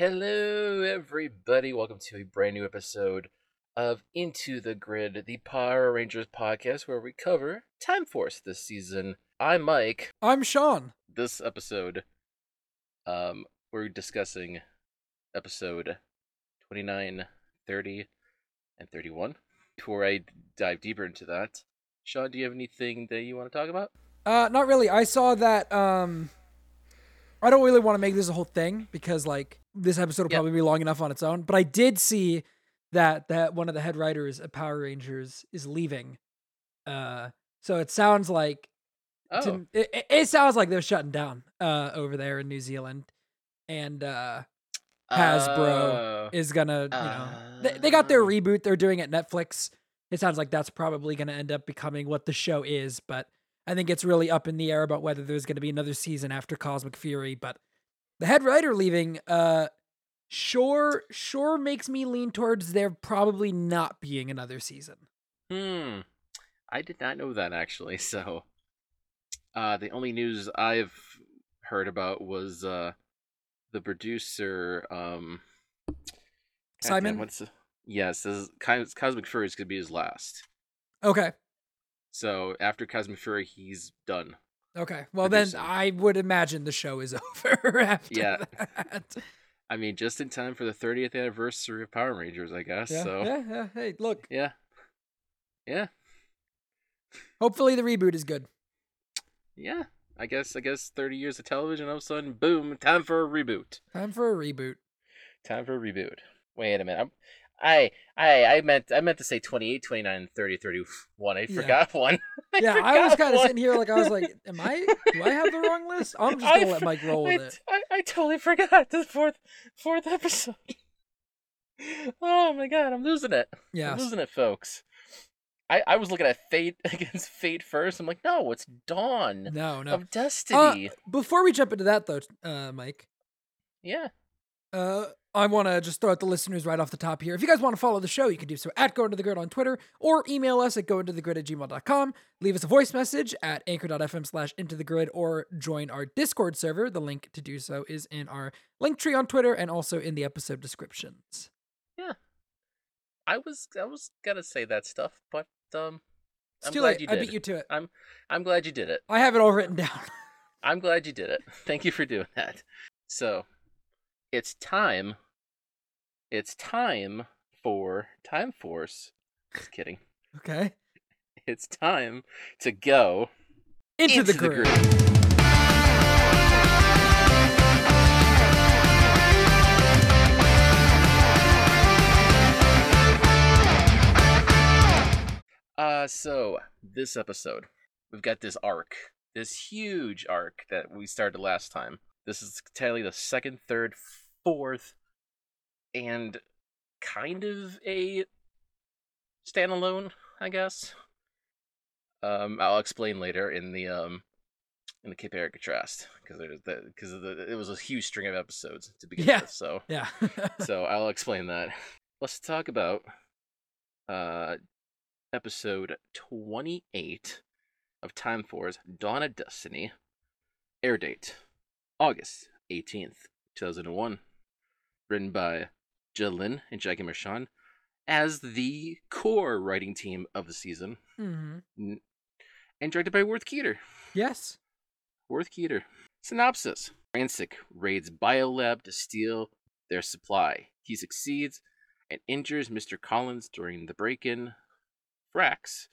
Hello, everybody. Welcome to a brand new episode of Into the Grid, the Power Rangers podcast where we cover Time Force this season. I'm Mike. I'm Shawn. This episode, um, we're discussing episode 29, 30, and 31. Before I dive deeper into that, Shawn, do you have anything that you want to talk about? Uh, not really. I saw that. Um, I don't really want to make this a whole thing because like this episode will Yep. probably be long enough on its own. But I did see that that one of the head writers of Power Rangers is leaving. Uh, so it sounds like Oh, to, it, it- sounds like they're shutting down uh over there in New Zealand, and uh Hasbro Oh. is gonna you know they, they got their Oh. reboot they're doing at Netflix. It sounds like that's probably gonna end up becoming what the show is, but I think it's really up in the air about whether there's gonna be another season after Cosmic Fury. But the head writer leaving, uh, sure, sure makes me lean towards there probably not being another season. Hmm. I did not know that actually. So, uh, the only news I've heard about was uh, the producer, um, Simon? what's the, yes, this is, Cosmic Fury is gonna be his last. Okay, So after Cosmic Fury, he's done. okay. Well then, I would imagine the show is over after Yeah. that. I mean, just in time for the 30th anniversary of Power Rangers, I guess. Yeah, so yeah, yeah. Hey, look. yeah, yeah, Hopefully the reboot is good. yeah. I guess I guess 30 years of television, all of a sudden, boom, time for a reboot. Time for a reboot. Time for a reboot. Wait a minute. I'm, I I I meant I meant to say 28, 29, 30, 31. I Yeah. forgot one. I yeah, I was kind of sitting here like I was like, "Am I? Do I have the wrong list?" I'm just gonna let Mike roll I, with it. I, I totally forgot the fourth fourth episode. oh my god, I'm losing it. Yeah, I'm losing it, folks. I, I was looking at Fate against Fate first. I'm like, no, it's Dawn no, no. of Uh, Destiny. before we jump into that though, uh, Mike, yeah. uh, I want to just throw out the listeners right off the top here. If you guys want to follow the show, you can do so at Go Into the Grid on Twitter or email us at gointothegrid at gmail.com. Leave us a voice message at anchor.fm slash into the grid or join our Discord server. The link to do so is in our link tree on Twitter and also in the episode descriptions. Yeah. I was I was gonna say that stuff, but um I'm glad late. you I beat you to it. I'm I'm glad you did it. I have it all written down. I'm glad you did it. Thank you for doing that. So, it's time. It's time for Time Force. Just kidding. okay. It's time to go Into, the, the grid. Uh, so this episode, we've got this arc, this huge arc that we started last time. This is technically the second, third, fourth, and kind of a standalone, I guess. Um, I'll explain later in the um in the Cape Eric contrast because there's the because the, it was a huge string of episodes to begin Yeah. with. So Yeah. so I'll explain that. Let's talk about uh episode 28 of Time Force Dawn of Destiny. Air date August 18th, 2001. Written by Judd Lynn and Jackie Marchand as the core writing team of the season hmm and directed by Worth Keeter. Yes. Worth Keeter. Synopsis Ransik raids Biolab to steal their supply. He succeeds and injures Mr. Collins during the break in. Frax,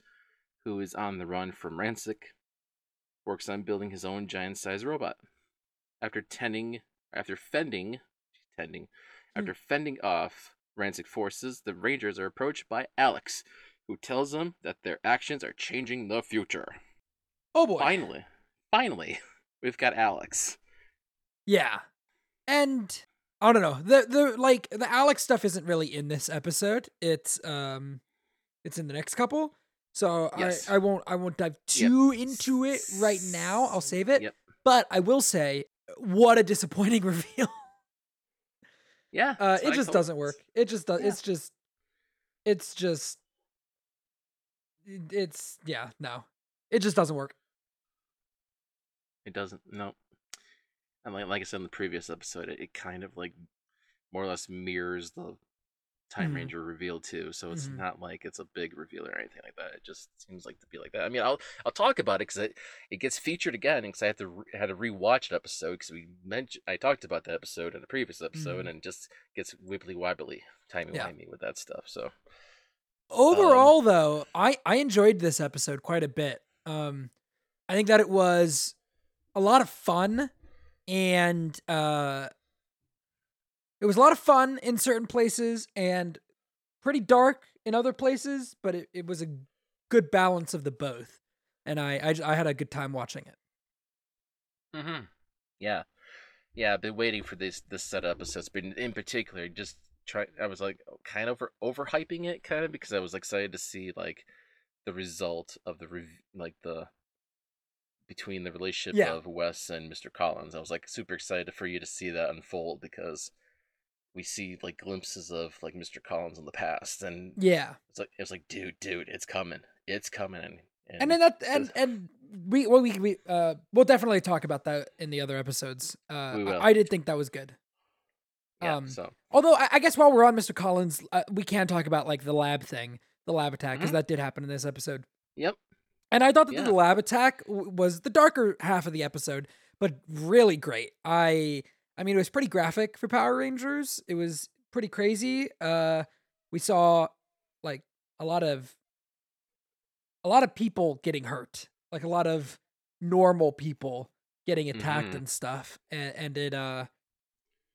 who is on the run from Ransik, works on building his own giant sized robot. After tending after fending tending after fending off Ransik forces, the Rangers are approached by Alex, who tells them that their actions are changing the future. Oh boy. Finally, finally, we've got Alex. Yeah. And I don't know. The the like the Alex stuff isn't really in this episode. It's um it's in the next couple. So Yes. I, I won't I won't dive too into it right now. I'll save it. Yep. But I will say what a disappointing reveal. Yeah, Uh it just doesn't work. It just does Yeah. it's just it's just it's yeah, no. It just doesn't work. It doesn't. No. And like, like I said in the previous episode, it, it kind of like more or less mirrors the Time Mhm. Ranger reveal too. So it's Mhm. not like it's a big reveal or anything like that. It just seems like to be like that. I mean, I'll I'll talk about it because it, it gets featured again because I had to re- had to rewatch an episode because we mentioned I talked about the episode in the previous episode Mhm. and it just gets wibbly wobbly timey Yeah. wimey with that stuff. So Overall, though, I I enjoyed this episode quite a bit. Um, I think that it was a lot of fun, and uh, it was a lot of fun in certain places and pretty dark in other places. But it, it was a good balance of the both, and I I had a good time watching it. Mm-hmm. Yeah, yeah. I've been waiting for this this set of episodes, but in, in particular, just try. I was like kind of over overhyping it, kind of because I was excited to see like the result of the rev- like the between the relationship Yeah. of Wes and Mr. Collins. I was like super excited for you to see that unfold because we see like glimpses of like Mr. Collins in the past, and Yeah, it's like it's like dude, dude, it's coming, it's coming, and and then that and and we well we we uh we'll definitely talk about that in the other episodes. Uh. I, I did think that was good. yeah, um, so Although I, I guess while we're on Mr. Collins, uh, we can talk about like the lab thing, the lab attack, because Mhm. that did happen in this episode. yep, And I thought that Yeah. the lab attack w- was the darker half of the episode, but really great. I I mean, it was pretty graphic for Power Rangers. It was pretty crazy. Uh, we saw like a lot of a lot of people getting hurt, like a lot of normal people getting attacked Mhm. and stuff, and and it uh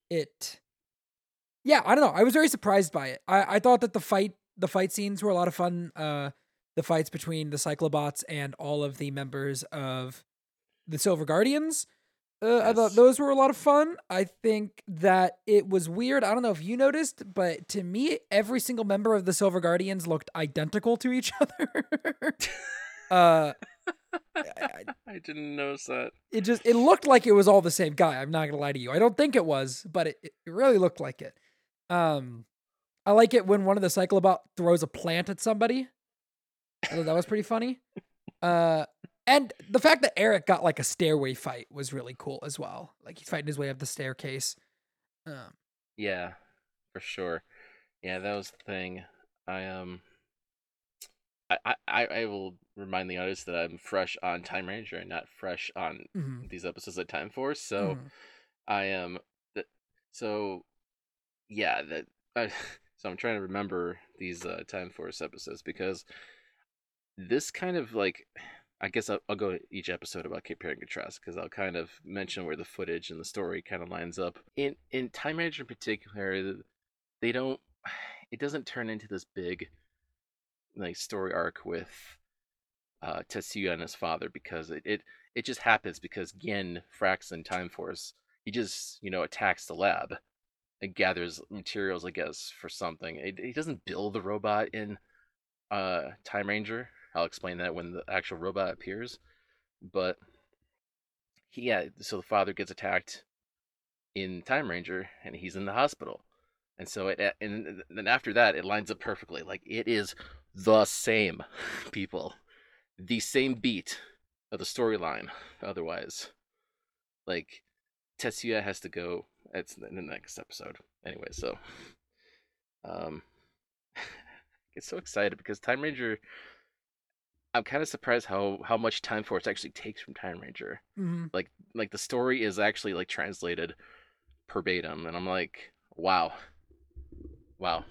it yeah i don't know i was very surprised by it i i thought that the fight the fight scenes were a lot of fun uh the fights between the cyclobots and all of the members of the silver guardians uh, i thought those were a lot of fun i think that it was weird i don't know if you noticed but to me every single member of the silver guardians looked identical to each other uh I- I- I didn't notice that. it just it looked like it was all the same guy. I'm not gonna lie to you. I don't think it was, but it, it really looked like it. Um, I like it when one of the Cyclobot throws a plant at somebody. I thought that was pretty funny. Uh, and the fact that Eric got like a stairway fight was really cool as well. Like he's fighting his way up the staircase. Um, Yeah, for sure. Yeah, that was the thing. I um, I I I will remind the audience that I'm fresh on Time Ranger and not fresh on mhm, these episodes of Time Force. So mhm. I am. So yeah, that. I, so I'm trying to remember these uh, Time Force episodes because this kind of like. I guess I'll, I'll go each episode about compare and contrast because I'll kind of mention where the footage and the story kind of lines up. In in Time Ranger in particular, they don't. It doesn't turn into this big, like story arc with uh, Tatsuya and his father because it, it it just happens because Frax in Time Force he just you know attacks the lab and gathers materials I guess for something. It, he doesn't build the robot in uh, Time Ranger. I'll explain that when the actual robot appears. But he, yeah, so the father gets attacked in Time Ranger, and he's in the hospital, and so it, and then after that, it lines up perfectly. Like it is the same, people, the same beat of the storyline. Otherwise, like Tatsuya has to go. It's in the next episode anyway. So, um, get so excited because Time Ranger. I'm kind of surprised how how much Time Force actually takes from Time Ranger. Mhm. Like like the story is actually like translated verbatim, and I'm like, wow, wow,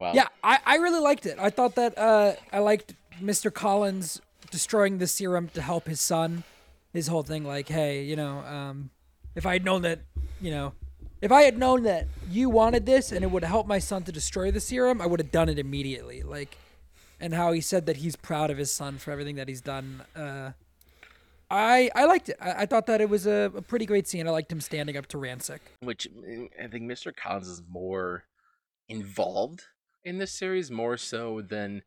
wow. Yeah, I, I really liked it. I thought that uh, I liked Mr. Collins destroying the serum to help his son. His whole thing, like, hey, you know, um, if I had known that, you know, if I had known that you wanted this and it would help my son to destroy the serum, I would have done it immediately. Like, and how he said that he's proud of his son for everything that he's done. Uh, I I liked it. I, I thought that it was a, a pretty great scene. I liked him standing up to Ransik. which I think Mr. Collins is more involved in this series, more so than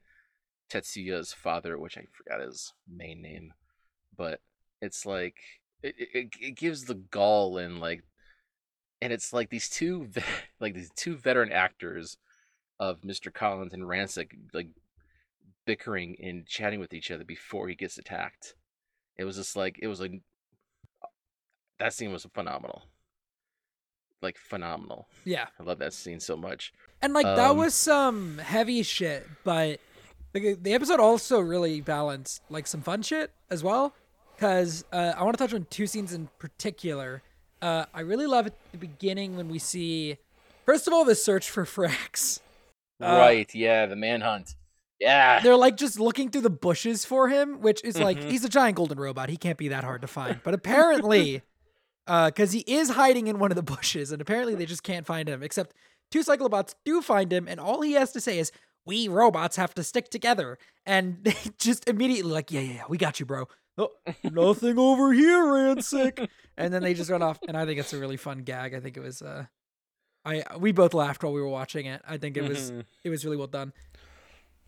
Tatsuya's father, which I forgot his main name, but it's like it, it, it gives the gall and like, and it's like these two like these two veteran actors of Mr. Collins and Ransik like bickering and chatting with each other before he gets attacked. It was just like it was like that scene was phenomenal like phenomenal. Yeah. I love that scene so much. And like that Um, was some heavy shit, but the, the episode also really balanced like some fun shit as well. Because uh, I want to touch on two scenes in particular. Uh, I really love at the beginning when we see, first of all, the search for Frax. Uh, right, yeah, the manhunt. Yeah. They're like just looking through the bushes for him, which is like Mhm. he's a giant golden robot. He can't be that hard to find. But apparently, uh, because he is hiding in one of the bushes, and apparently they just can't find him. Except two cyclobots do find him, and all he has to say is, "We robots have to stick together." And they just immediately like, "Yeah, yeah, yeah, we got you, bro." Oh, nothing over here, Ransik. And then they just run off, and I think it's a really fun gag. I think it was. uh I we both laughed while we were watching it. I think it was Mhm. it was really well done.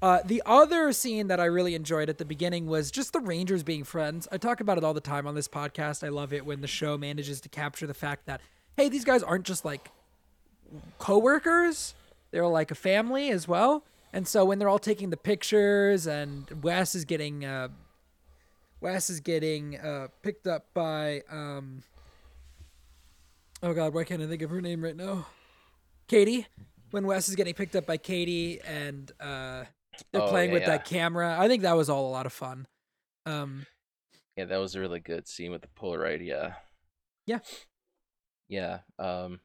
Uh, the other scene that I really enjoyed at the beginning was just the Rangers being friends. I talk about it all the time on this podcast. I love it when the show manages to capture the fact that, hey, these guys aren't just like coworkers; they're like a family as well. And so when they're all taking the pictures, and Wes is getting uh, Wes is getting uh, picked up by um, oh god, why can't I think of her name right now? Katie. When Wes is getting picked up by Katie and uh, they're Oh, playing with yeah. that camera, I think that was all a lot of fun. Um, Yeah, that was a really good scene with the Polaroid. Yeah. Yeah. Yeah. Um.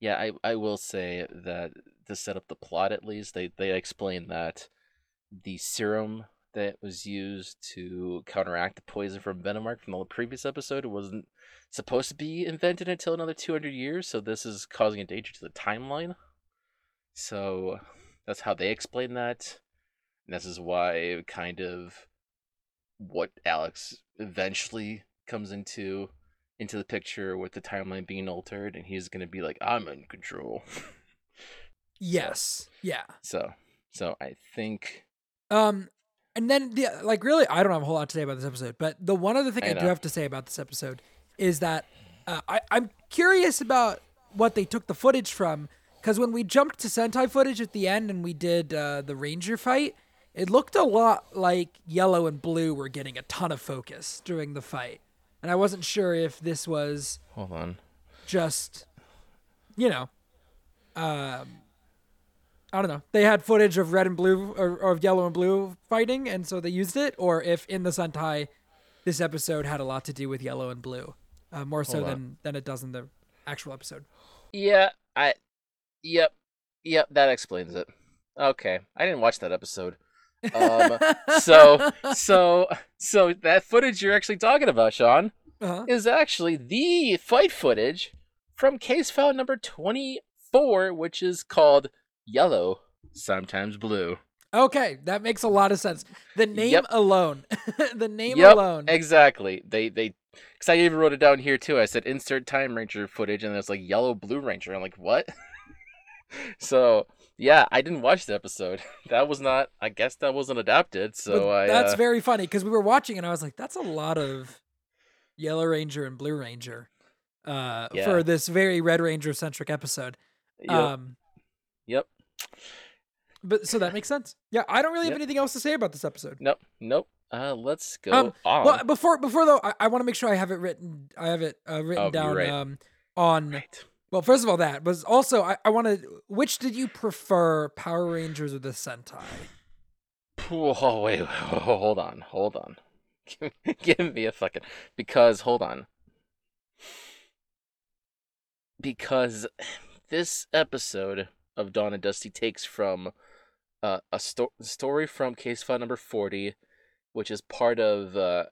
Yeah, I I will say that to set up the plot at least, they they explain that the serum that was used to counteract the poison from Venomark from the previous episode wasn't supposed to be invented until another 200 years, so this is causing a danger to the timeline. So that's how they explain that. And this is why kind of what Alex eventually comes into into the picture with the timeline being altered and he's going to be like I'm in control. yes, yeah. so so I think Um, and then the like really, I don't have a whole lot to say about this episode, but the one other thing I I, do have to say about this episode is that uh, I I'm curious about what they took the footage from because when we jumped to Sentai footage at the end and we did uh, the Ranger fight, it looked a lot like Yellow and Blue were getting a ton of focus during the fight, and I wasn't sure if this was hold on. just you know um i don't know they had footage of red and blue or, or of yellow and blue fighting and so they used it or if in the sentai this episode had a lot to do with yellow and blue uh, more so Hold on. than than it does in the actual episode Yeah, I Yep. Yep, that explains it. Okay. I didn't watch that episode. Um so so so that footage you're actually talking about, Shawn, uh-huh. is actually the fight footage from case file number 24, which is called Yellow, Sometimes Blue. okay that makes a lot of sense the name Yep. alone the name Yep, alone Exactly. They they because I even wrote it down here too. I said insert Time Ranger footage, and it's like Yellow Blue Ranger. I'm like, what? so yeah, I didn't watch the episode. That was not. I guess that wasn't adapted. So But I. that's uh, very funny because we were watching and I was like, that's a lot of Yellow Ranger and Blue Ranger uh, Yeah. for this very Red Ranger centric episode. yep. Um, yep. but so that makes sense. Yeah, I don't really have anything else to say about this episode. Nope. Nope. Uh, let's go Um, on. Well, before before though, I, I want to make sure I have it written. I have it uh, written Oh, down right. um, on. right. Well, first of all, that was also I, I want to. Which did you prefer, Power Rangers or the Sentai? Oh wait, hold on, hold on. Give me a fucking because hold on. Because this episode of Dawn of Destiny takes from uh, a sto- story from case file number 40, which is part of uh,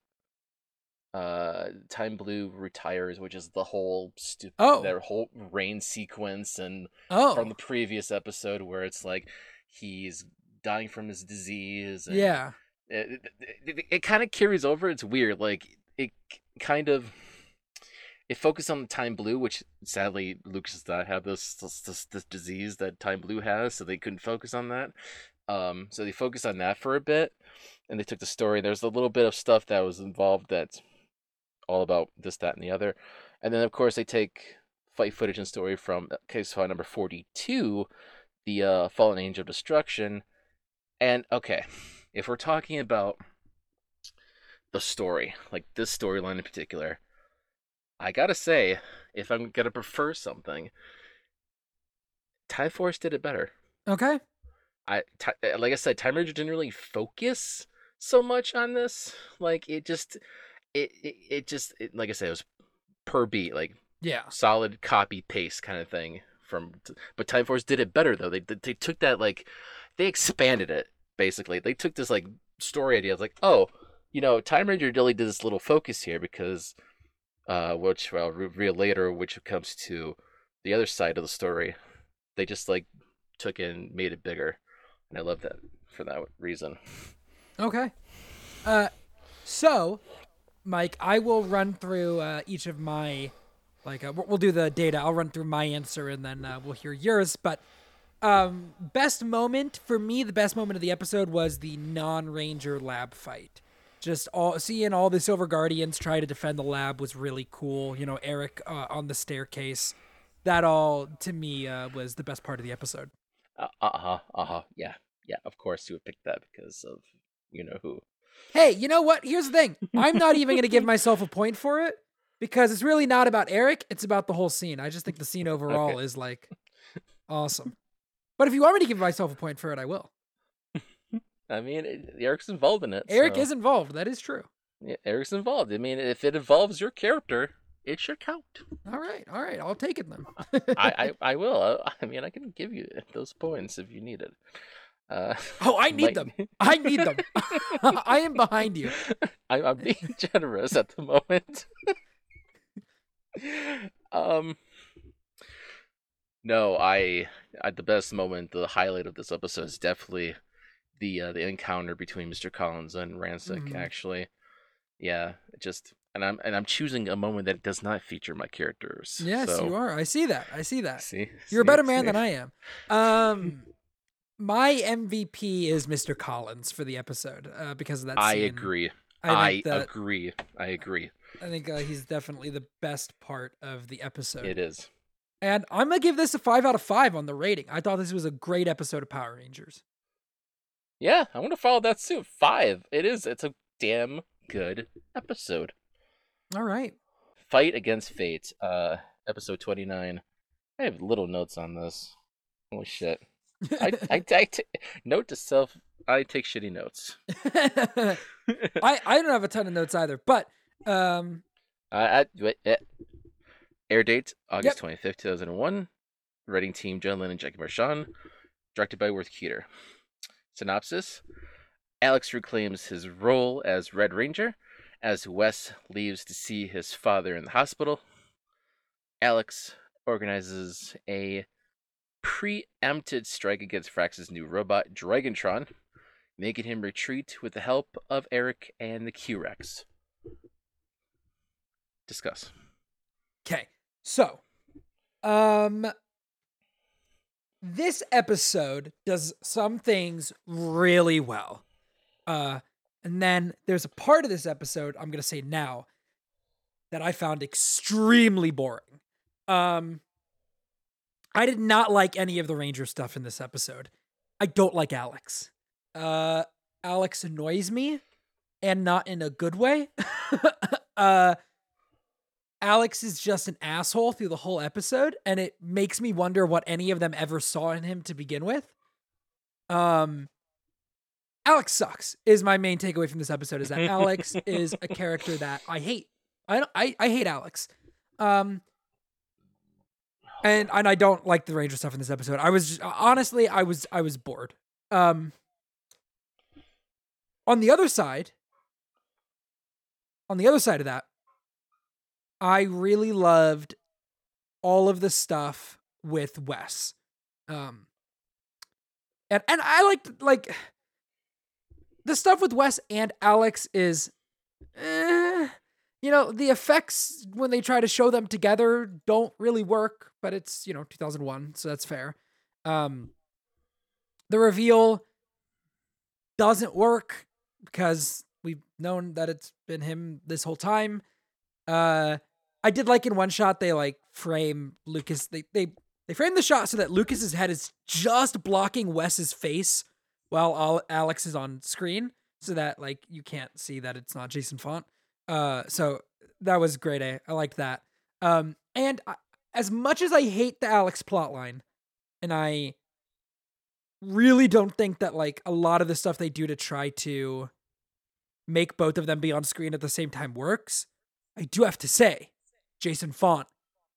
uh, Time Blue Retires, which is the whole stu- Oh. their whole rain sequence and Oh, from the previous episode where it's like he's dying from his disease. And yeah. It, it, it, kind of carries over. It's weird. Like it kind of it focused on the Time Blue, which sadly Lucas does not have this, this this this disease that Time Blue has, so they couldn't focus on that. Um, so they focused on that for a bit, and they took the story. There's a little bit of stuff that was involved that's all about this, that, and the other, and then of course they take fight footage and story from uh, case file number forty-two, the uh, Fallen Angel of Destruction, and okay, if we're talking about the story, like this storyline in particular, I gotta say, if I'm gonna prefer something, Time Force did it better. Okay. I uh, like I said, Time Ranger didn't really focus so much on this. Like it just, it it, it just it, like I said, it was per beat, like Yeah. solid copy paste kind of thing. From but Time Force did it better though. They they took that like they expanded it basically. They took this like story idea. It's like oh, you know, Time Ranger really did this little focus here because, uh, which I'll reveal later, which comes to the other side of the story. They just like took it and made it bigger, and I love that for that reason. Okay. Uh, so, Mike, I will run through uh, each of my, like, uh, we'll do the data. I'll run through my answer and then uh, we'll hear yours. But um, best moment for me, the best moment of the episode was the non-ranger lab fight. Just all seeing all the Silver Guardians try to defend the lab was really cool. You know, Eric uh, on the staircase. That all to me uh, was the best part of the episode. Uh huh. Uh huh. Yeah. Yeah. Of course, you would pick that because of you know who. Hey, you know what? Here's the thing. I'm not even going to give myself a point for it because it's really not about Eric. It's about the whole scene. I just think the scene overall Okay. is like awesome. But if you want me to give myself a point for it, I will. I mean, it, Eric's involved in it. Eric so- is involved. That is true. Yeah, Eric's involved. I mean, if it involves your character, it should count. All right. All right. I'll take it then. I, I, I will. I, I mean, I can give you those points if you need it. Uh, oh, I need like- them. I need them. I am behind you. I, I'm being generous at the moment. um, no, I, at the best moment, the highlight of this episode is definitely the uh, the encounter between Mr. Collins and Ransik. Mhm. Actually, yeah, it just and I'm and I'm choosing a moment that does not feature my characters. Yes, so, you are. I see that. I see that. See, You're a better man see? than I am. Um, my MVP is Mr. Collins for the episode uh, because of that. I agree. I I, that agree. I agree. I think uh, he's definitely the best part of the episode. It is. And I'm gonna give this a five out of five on the rating. I thought this was a great episode of Power Rangers. Yeah, I want to follow that suit. Five. It is. It's a damn good episode. All right. Fight against fate. Uh, episode twenty nine. I have little notes on this. Holy shit. I, I, I t- note to self. I take shitty notes. I I don't have a ton of notes either, but um Uh, at, wait, eh. Air date August twenty fifth, two thousand and one. Writing team John Lennon, Jackie Marchand. Directed by Worth Keeter. Synopsis: Alex reclaims his role as Red Ranger as Wes leaves to see his father in the hospital. Alex organizes a preempted strike against Frax's new robot, Dragontron, making him retreat with the help of Eric and the Q-Rex. Discuss. Okay. So, um this episode does some things really well. Uh and then there's a part of this episode I'm to say now that I found extremely boring. Um I did not like any of the Ranger stuff in this episode. I don't like Alex. Uh Alex annoys me and not in a good way. uh Alex is just an asshole through the whole episode, and it makes me wonder what any of them ever saw in him to begin with. Um, Alex sucks is my main takeaway from this episode. Is that Alex is a character that I hate. I don't, I I hate Alex. Um, and and I don't like the Ranger stuff in this episode. I was just, honestly, I was I was bored. Um, on the other side, on the other side of that, I really loved all of the stuff with Wes. Um and and I liked like the stuff with Wes and Alex is eh, you know, the effects when they try to show them together don't really work, but it's, you know, 2001, so that's fair. Um the reveal doesn't work because we've known that it's been him this whole time. Uh I did like in one shot they like frame Lucas they they they frame the shot so that Lucas's head is just blocking Wes's face while Al- Alex is on screen so that like you can't see that it's not Jason Faunt. Uh so that was great. eh? I liked that. Um And I, as much as I hate the Alex plotline, and I really don't think that like a lot of the stuff they do to try to make both of them be on screen at the same time works, I do have to say, Jason Faunt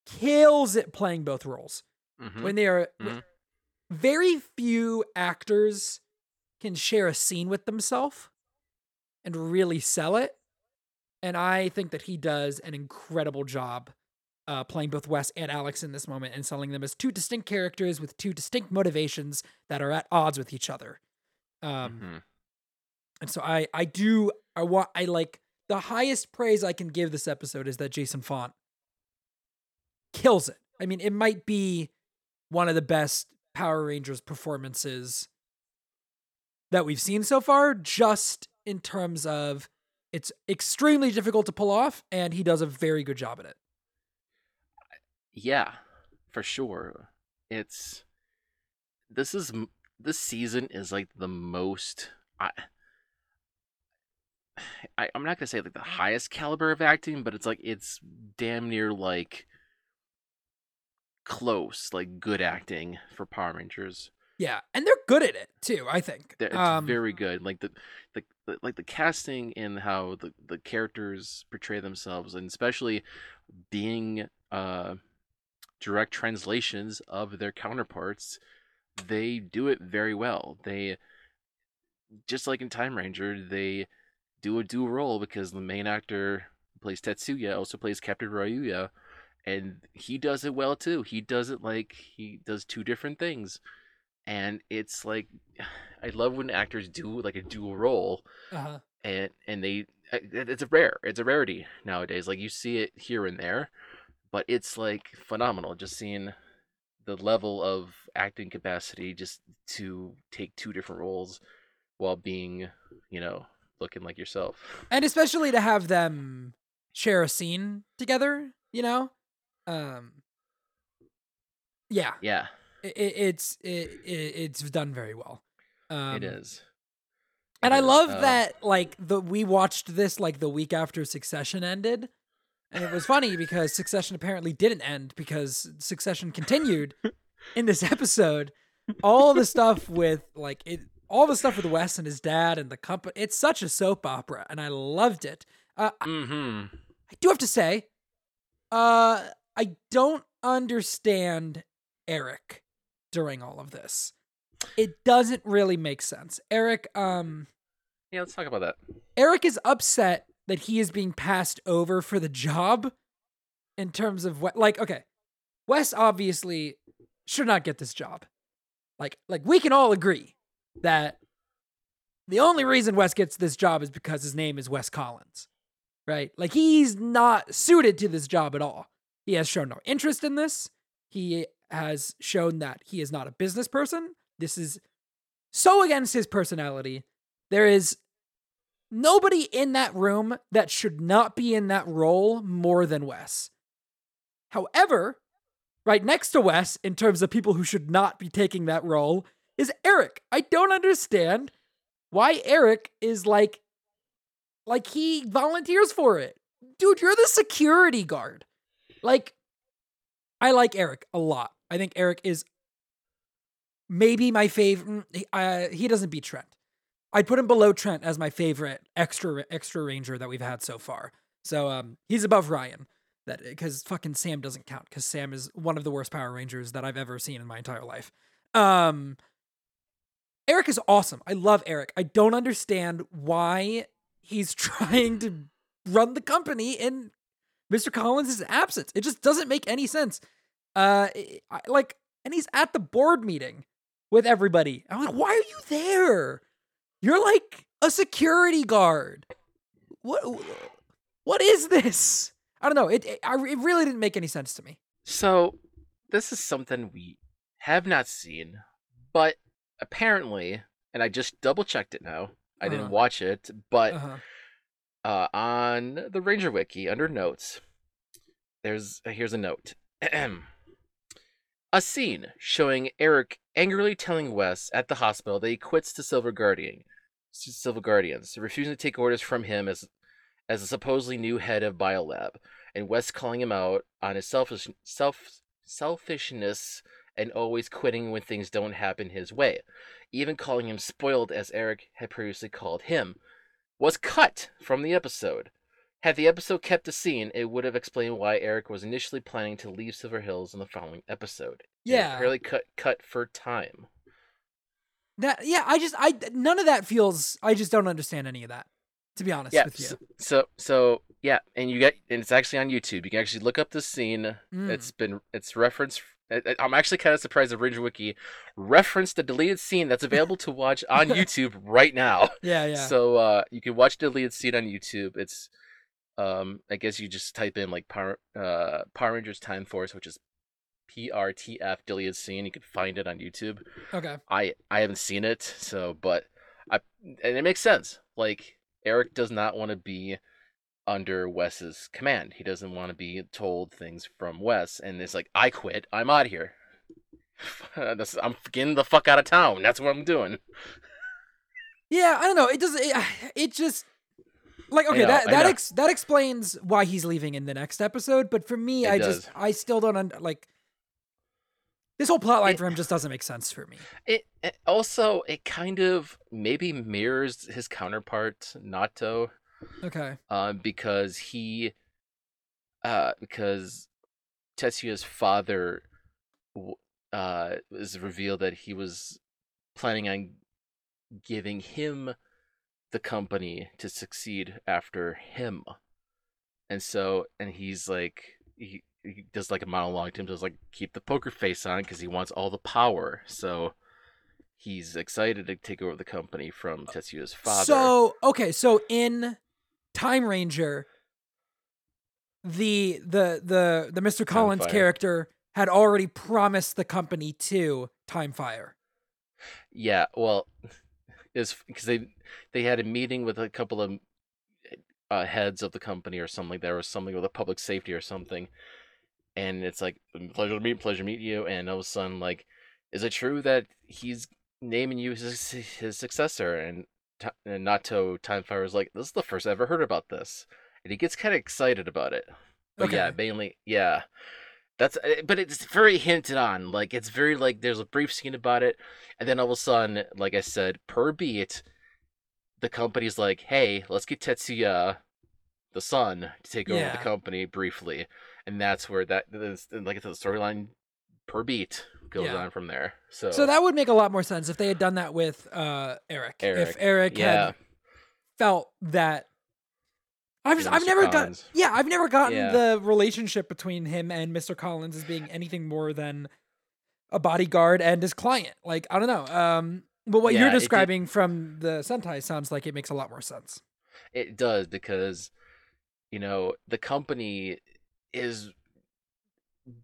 kills it playing both roles. Mhm. When they are Mhm. very few actors can share a scene with themselves and really sell it. And I think that he does an incredible job uh, playing both Wes and Alex in this moment and selling them as two distinct characters with two distinct motivations that are at odds with each other. Um, Mhm. and so I I do I want I like the highest praise I can give this episode is that Jason Faunt kills it. I mean, it might be one of the best Power Rangers performances that we've seen so far, just in terms of it's extremely difficult to pull off, and he does a very good job at it. Yeah, for sure. It's this is this season is like the most I, I I'm not gonna say like the highest caliber of acting, but it's like it's damn near like close, like good acting for Power Rangers. Yeah, and they're good at it too. I think. They're- It's Um, very good. Like the, the, the like the casting and how the, the characters portray themselves, and especially being uh direct translations of their counterparts, they do it very well. They just like in Time Ranger, they do a dual role because the main actor plays Tatsuya also plays Captain Ryuya, and he does it well too. He does it like he does two different things, and it's like I love when actors do like a dual role, uh-huh. and and they it's a rare it's a rarity nowadays. Like you see it here and there, but it's like phenomenal just seeing the level of acting capacity just to take two different roles while being you know looking like yourself. and especially to have them share a scene together. You know, um, yeah, Yeah, it, it, it's it, it, it's done very well. Um, it is. And I love uh, that like the we watched this like the week after Succession ended. And it was funny because Succession apparently didn't end because Succession continued in this episode. All the stuff with like it all the stuff with Wes and his dad and the company. It's such a soap opera and I loved it. Uh, I- Mm-hmm. I do have to say, uh, I don't understand Eric during all of this. It doesn't really make sense. Eric, um, Yeah, let's talk about that. Eric is upset that he is being passed over for the job in terms of what like okay. Wes obviously should not get this job. Like like we can all agree that the only reason Wes gets this job is because his name is Wes Collins. Right? Like he's not suited to this job at all. He has shown no interest in this. He has shown that he is not a business person. This is so against his personality. There is nobody in that room that should not be in that role more than Wes. However, right next to Wes, in terms of people who should not be taking that role, is Eric. I don't understand why Eric is like, like he volunteers for it. Dude, you're the security guard. Like, I like Eric a lot. I think Eric is maybe my favorite. Uh, he doesn't beat Trent. I'd put him below Trent as my favorite extra extra ranger that we've had so far. So um, he's above Ryan. That because fucking Sam doesn't count because Sam is one of the worst Power Rangers that I've ever seen in my entire life. Um, Eric is awesome. I love Eric. I don't understand why he's trying to run the company in Mr. Collins' absence. It just doesn't make any sense. Uh, like, and he's at the board meeting with everybody. I'm like, why are you there? You're like a security guard. What? What is this? I don't know. It it, I, it really didn't make any sense to me. So, this is something we have not seen, but apparently, and I just double checked it now. I didn't Uh-huh. watch it, but Uh-huh. uh, on the Ranger Wiki under notes, there's here's a note. a scene showing Eric angrily telling Wes at the hospital that he quits to Silver Guardian, Silver Guardians, refusing to take orders from him as as a supposedly new head of Biolab, and Wes calling him out on his selfish self selfishness and always quitting when things don't happen his way. Even calling him spoiled as Eric had previously called him was cut from the episode. Had the episode kept the scene, it would have explained why Eric was initially planning to leave Silver Hills in the following episode. Yeah. really cut cut for time. That yeah, I just I none of that feels I just don't understand any of that. To be honest Yeah. with you. So, so so yeah, and you get and it's actually on YouTube. You can actually look up the scene. Mm. It's been it's referenced. I'm actually kind of surprised that Ranger Wiki referenced the deleted scene that's available to watch on YouTube right now. Yeah, yeah. So uh, you can watch the deleted scene on YouTube. It's um, I guess you just type in like Power uh, Power Rangers Time Force, which is PRTF deleted scene. You can find it on YouTube. okay. I I haven't seen it, so but I and it makes sense. Like Eric does not want to be under Wes's command. He doesn't want to be told things from Wes, and it's like I quit. I'm out of here. That's, I'm getting the fuck out of town. That's what I'm doing. Yeah, I don't know. It doesn't. It, it just like okay know, that that ex, that explains why he's leaving in the next episode. But for me, It I does. just I still don't un- like this whole plot line It- for him. Just doesn't make sense for me. It, it also it kind of maybe mirrors his counterpart Naoto. Okay. um, because he, uh, because Tatsuya's father, uh, is revealed that he was planning on giving him the company to succeed after him, and so and he's like he. He does like a monologue to him, does like keep the poker face on because he wants all the power. So he's excited to take over the company from uh, Tatsuya's father. So okay, so in Time Ranger, the the the the Mr. Collins character had already promised the company to Time Fire. Yeah, well, is because they they had a meeting with a couple of uh, heads of the company or something like that, or something with a public safety or something, and it's like pleasure to meet, pleasure to meet you, and all of a sudden like, is it true that he's naming you his his successor? And, and Naoto Timefire is like, this is the first I ever heard about this, and he gets kind of excited about it. But yeah, Okay. mainly yeah. That's uh, but it's very hinted on. Like it's very like there's a brief scene about it, and then all of a sudden, like I said, per beat, the company's like, "Hey, let's get Tatsuya, the son, to take over Yeah. the company briefly," and that's where that like I said, the storyline per beat goes Yeah. on from there. So, So that would make a lot more sense if they had done that with uh Eric. If Eric, Eric yeah, had felt that I've just, Yeah, I've Mr. never got yeah I've never gotten Yeah. the relationship between him and Mr. Collins as being anything more than a bodyguard and his client. Like I don't know. Um, but what Yeah, you're it did- describing from the Sentai sounds like it makes a lot more sense. It does because, you know, the company is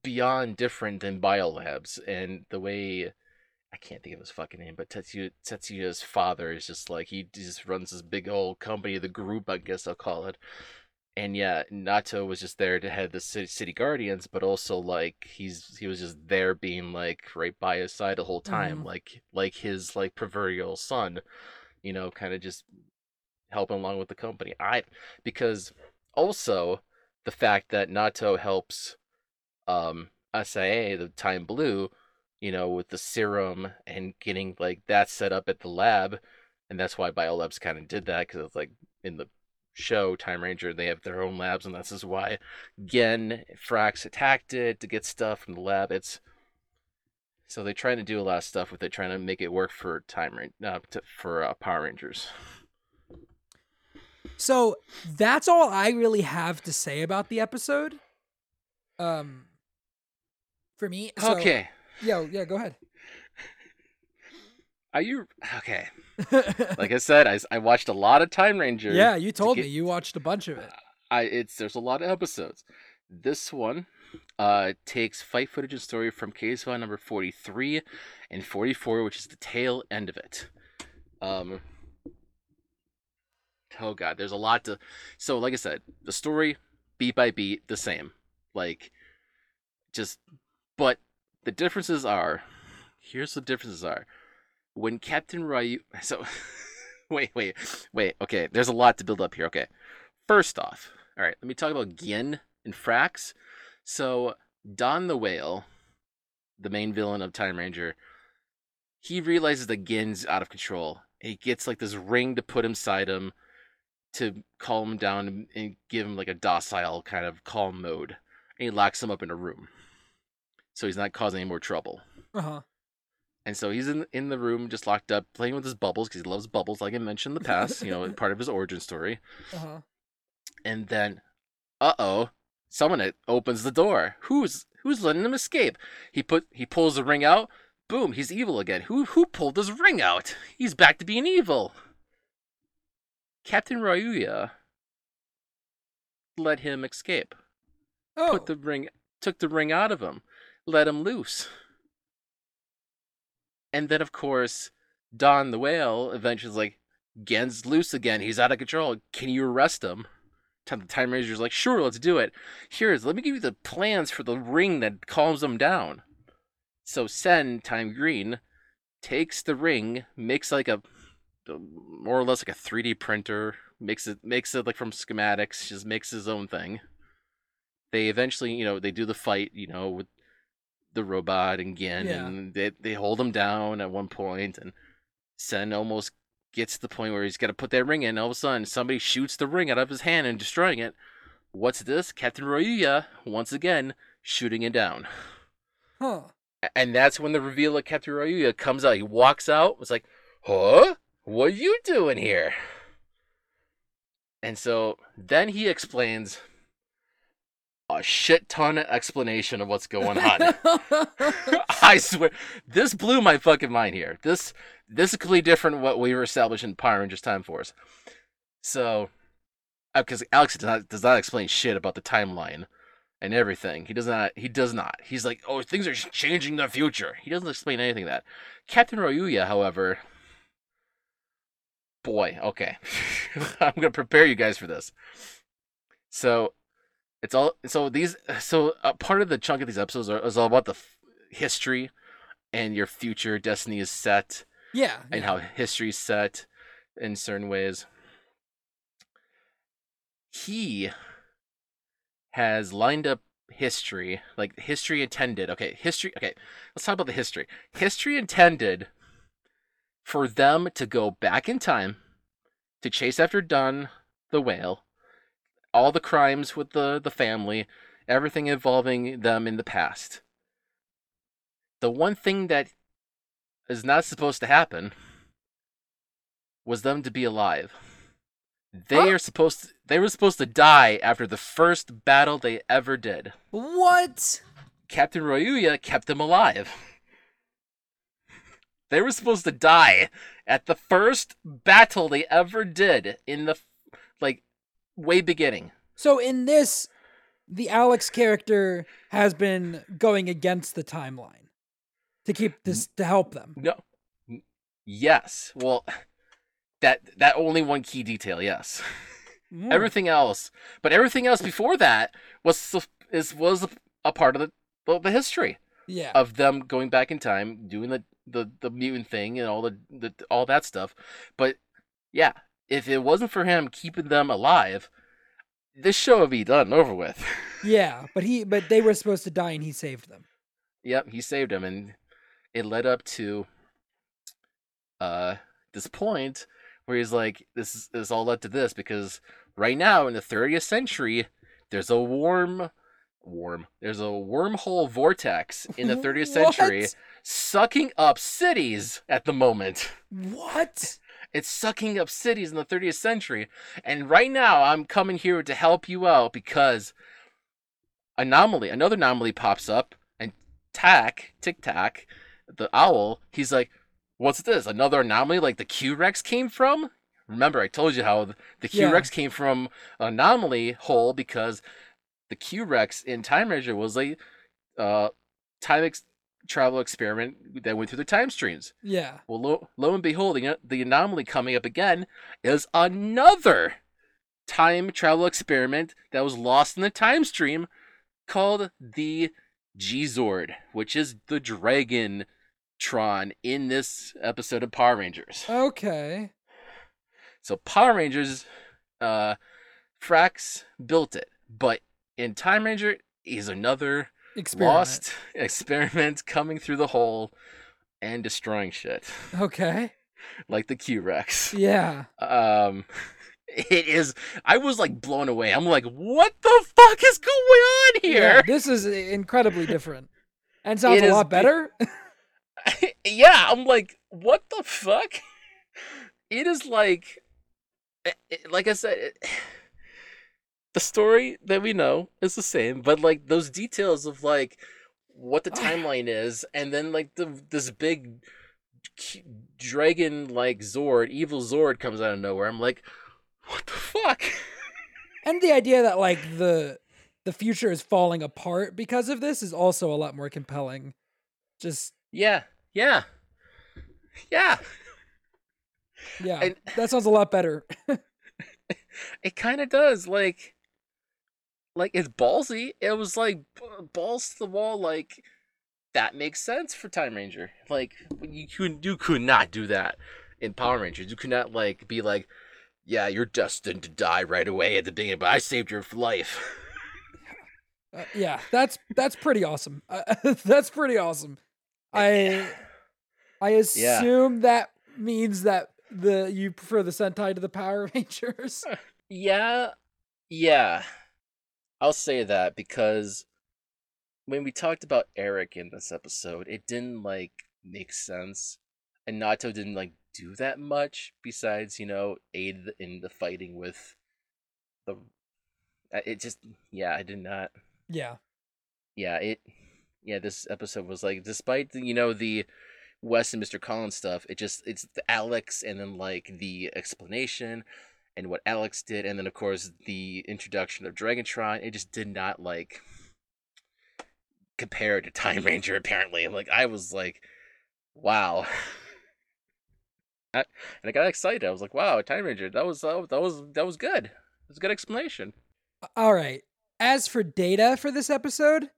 beyond different than Biolabs, and the way I can't think of his fucking name, but Tatsuya, Tatsuya's father is just like he just runs this big old company, the group, I guess I'll call it. And yeah, Naoto was just there to head the city, city guardians, but also like he's he was just there being like right by his side the whole time, Mhm. like like his like proverbial son, you know, kind of just helping along with the company. I because also the fact that Naoto helps um SIA, the Time Blue, you know, with the serum and getting like that set up at the lab, and that's why Biolabs kind of did that because it's like in the show Time Ranger they have their own labs, and this is why Gen Frax attacked it to get stuff from the lab. It's so they're trying to do a lot of stuff with it, trying to make it work for Time Ranger, uh, to, for uh, Power Rangers. So that's all I really have to say about the episode. Um, for me. So, okay, Yo, yeah, go ahead. are you okay? Like I said, I, I watched a lot of Time Ranger. yeah, you told get- me you watched a bunch of it. I it's there's a lot of episodes. This one uh takes fight footage and story from case file number 43 and 44, which is the tail end of it. Um Oh god, there's a lot to So like I said, the story beat by beat the same. Like just but the differences are here's the differences are. When Captain Ryu so wait, wait, wait, okay, there's a lot to build up here. Okay. First off, all right, let me talk about Gien and Frax. So Don the Whale, the main villain of Time Ranger, he realizes that Gin's out of control. He gets like this ring to put inside him to calm him down and give him like a docile kind of calm mode. And he locks him up in a room. So he's not causing any more trouble. Uh huh. And so he's in in the room, just locked up, playing with his bubbles because he loves bubbles, like I mentioned in the past. you know, part of his origin story. Uh huh. And then, uh oh, someone opens the door. Who's who's letting him escape? He put he pulls the ring out. Boom, he's evil again. Who who pulled his ring out? He's back to being evil. Captain Ryuya let him escape. Oh. Put the ring took the ring out of him. Let him loose. And then of course, Don the whale eventually is like, Gen's loose again. He's out of control. Can you arrest him? Time the Time Ranger's like, sure, let's do it. Here's let me give you the plans for the ring that calms him down. So Sen, Time Green, takes the ring, makes like a uh, more or less like a 3D printer, makes it makes it like from schematics, just makes his own thing. They eventually, you know, they do the fight, you know, with the robot and Gen, Yeah. and they they hold him down at one point, and Sen almost gets to the point where he's got to put that ring in. All of a sudden, somebody shoots the ring out of his hand and destroying it. What's this? Captain Ryuya once again shooting it down. Huh. And that's when the reveal of Captain Ryuya comes out. He walks out. It's like, huh? What are you doing here? And so then he explains a shit ton of explanation of what's going on. I swear, this blew my fucking mind here. This this is completely different what we were establishing in Power Rangers Time Force. So, uh, because Alex does not, does not explain shit about the timeline and everything. He does not. He does not. He's like, oh, things are changing the future. He doesn't explain anything of that. Captain Ryuya, however, boy, okay, I'm gonna prepare you guys for this. So, it's all. So these. So uh, part of the chunk of these episodes are, is all about the f- history and your future destiny is set yeah. and yeah. how history's set in certain ways. He has lined up history, like history intended. Okay, history. Okay, let's talk about the history. History intended for them to go back in time to chase after Dunn the whale, all the crimes with the the family, everything involving them in the past. The one thing that is not supposed to happen was them to be alive. They Huh? are supposed to, they were supposed to die after the first battle they ever did. What? Captain Ryuya kept them alive. They were supposed to die at the first battle they ever did in the like way beginning. So in this, the Alex character has been going against the timeline to keep this to help them. No. Yes. Well, that that only one key detail, yes. Mm. everything else but everything else before that was is was a, part of the, the the history yeah. of them going back in time doing the the, the mutant thing and all the, the all that stuff but yeah if it wasn't for him keeping them alive this show would be done and over with yeah, but he but they were supposed to die and he saved them. yep he saved them and it led up to uh this point where he's like this is this all led to this because right now in the 30th century there's a warm warm there's a wormhole vortex in the 30th century sucking up cities at the moment What? It's sucking up cities in the 30th century. And right now i'm coming here to help you out because anomaly another anomaly pops up and tack tic tac the owl he's like what's this? Another anomaly? Like the q-rex came from? Remember i told you how the the q-rex came from anomaly hole because the q-rex in time measure was a uh, time ex- travel experiment that went through the time streams Yeah. well, lo, lo and behold, the, the anomaly coming up again is another time travel experiment that was lost in the time stream called the G-Zord, which is the Dragon Tron in this episode of Power Rangers. Okay. So Power Rangers, uh, Frax built it, but in Time Ranger is another Experiment. lost experiment coming through the hole and destroying shit, Okay. like the Q Rex. Yeah. Um, it is. I was like blown away. I'm like, what the fuck is going on Yeah, here? this is incredibly different. And sounds It a lot be- better. Yeah, I'm like, what the fuck? It is like, eh, eh, like I said, it, the story that we know is the same, but like those details of like what the Oh. timeline is, and then like the this big dragon like Zord, evil Zord comes out of nowhere. I'm like, what the fuck? and the idea that like the the future is falling apart because of this is also a lot more compelling. Just Yeah, yeah, yeah. yeah, And- that sounds a lot better. It kind of does. Like, like it's ballsy. It was like balls to the wall. Like that makes sense for Time Ranger. Like you could you could not do that in Power Rangers. You could not like be like, yeah, you're destined to die right away at the beginning, but I saved your life. Uh, yeah, that's that's pretty awesome. Uh, that's pretty awesome. I I assume that means that the you prefer the Sentai to the Power Rangers. Yeah, yeah. I'll say that because when we talked about Eric in this episode, it didn't like make sense, and Naoto didn't like do that much besides you know aid in the fighting with the. uh, It just yeah, I did not. yeah, Yeah, it. Yeah, this episode was like, despite the, you know the Wes and Mr. Collins stuff, it just it's the Alex and then like the explanation and what Alex did, and then of course the introduction of Dragontron. It just did not like compare to Time Ranger. Apparently, like I was like, wow. And I got excited. I was like, "Wow, Time Ranger! That was uh, that was that was good. It was a good explanation." All right. As for data for this episode,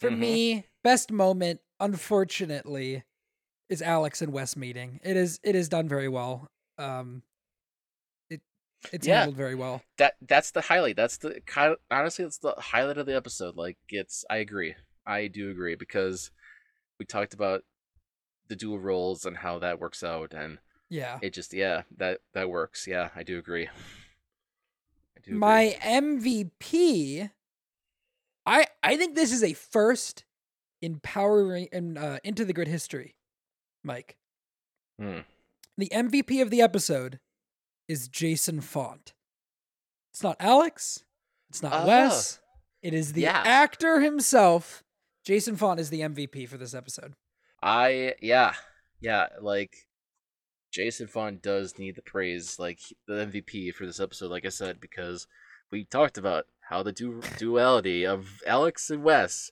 for Mhm. me, best moment, unfortunately, is Alex and Wes meeting. It is it is done very well. Um it's Yeah. handled very well. that that's the highlight. That's the kind. Honestly, it's the highlight of the episode. Like it's. I agree. I do agree because we talked about the dual roles and how that works out, and Yeah. it just yeah that that works. Yeah, I do agree. I do. agree. My MVP I I think this is a first in Power in uh, Into the Grid history. Mike. Hmm. The MVP of the episode is Jason Faunt. It's not Alex. It's not Ah. Wes. It is the Yeah. actor himself. Jason Faunt is the MVP for this episode. I yeah yeah like Jason Faunt does need the praise like the MVP for this episode. Like I said, because we talked about how the du- duality of Alex and Wes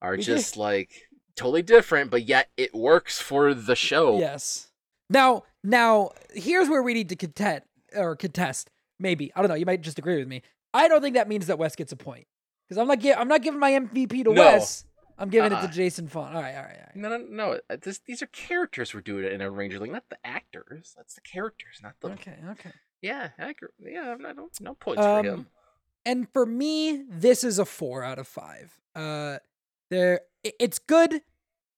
are just like totally different, but yet it works for the show. Yes. Now, now here's where we need to contest or contest. Maybe I don't know. You might just agree with me. I don't think that means that Wes gets a point because I'm not. Gi- I'm not giving my MVP to No. Wes. I'm giving it Uh-uh. to Jason Faunt. All right, all right, all right. No, no, no. uh, This, these are characters we're doing it in a Ranger League, not the actors. That's the characters, not the. Okay, okay. Yeah, accurate. Yeah, I'm not, no, no points Um, for him. And for me, this is a four out of five. Uh, there, i- it's good.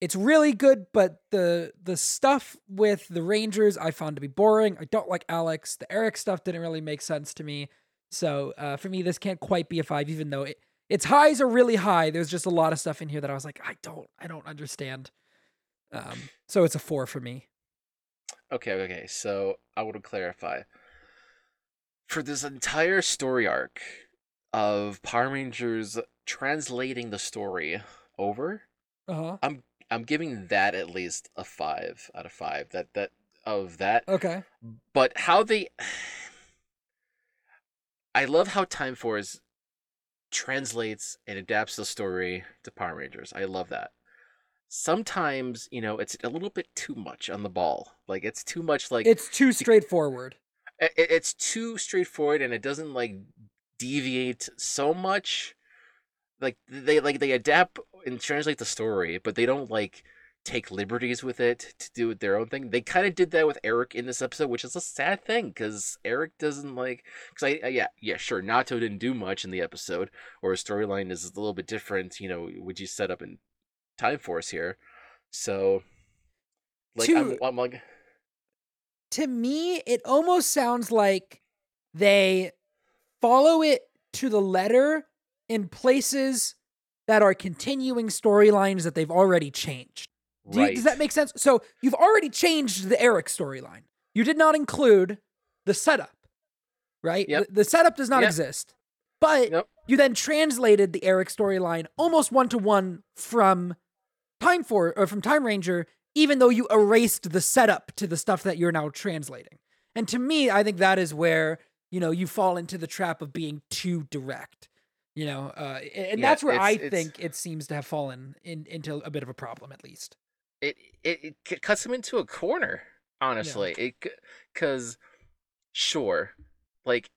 It's really good, but the the stuff with the Rangers I found to be boring. I don't like Alex. The Eric stuff didn't really make sense to me. So uh, for me, this can't quite be a five, even though it, its highs are really high. There's just a lot of stuff in here that I was like, I don't, I don't understand. Um, so it's a four for me. Okay, okay. So I want to clarify. For this entire story arc of Power Rangers translating the story over, Uh huh. I'm giving that at least a five out of five. That that of that. Okay. But how they, I love how Time Force translates and adapts the story to Power Rangers. I love that. Sometimes you know it's a little bit too much on the ball. Like it's too much. Like It's too straightforward. it, it's too straightforward and it doesn't like deviate so much like they like they adapt and translate the story but they don't like take liberties with it to do their own thing. They kind of did that with Eric in this episode, which is a sad thing because Eric doesn't like. Because I, yeah, yeah, sure, Naoto didn't do much in the episode, or his storyline is a little bit different. You know, would you set up in Time Force here? So, like, To- I'm, I'm like, to me, it almost sounds like they follow it to the letter in places that are continuing storylines that they've already changed. Do you- right. does that make sense? So you've already changed the Eric storyline. You did not include the setup, right? Yep. The, the setup does not Yep. exist. But Yep. you then translated the Eric storyline almost one to one from Time for or from Time Ranger, even though you erased the setup to the stuff that you're now translating. And to me, I think that is where you know you fall into the trap of being too direct. You know, uh, and Yeah, that's where I think it seems to have fallen in, into a bit of a problem, at least. it it, it cuts him into a corner honestly it because sure like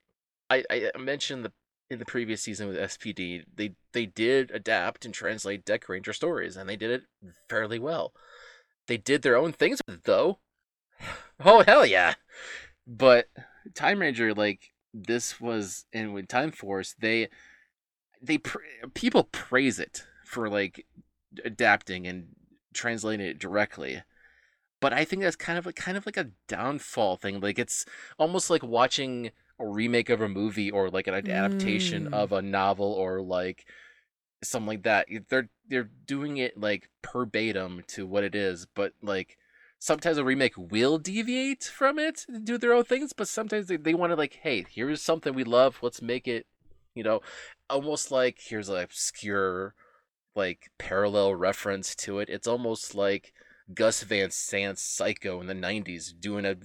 I, I mentioned the in the previous season with spd they they did adapt and translate Dekaranger stories and they did it fairly well. They did their own things with it though. Oh hell yeah. But time ranger like this was and with time force they they pr- people praise it for like adapting and translating it directly but i think that's kind of like kind of like a downfall thing like it's almost like watching a remake of a movie or like an adaptation Mm. of a novel or like something like that they're they're doing it like verbatim to what it is but like sometimes a remake will deviate from it and do their own things but sometimes they, they want to like hey here's something we love let's make it you know almost like here's an obscure like parallel reference to it. It's almost like Gus Van Sant's Psycho in the '90s doing a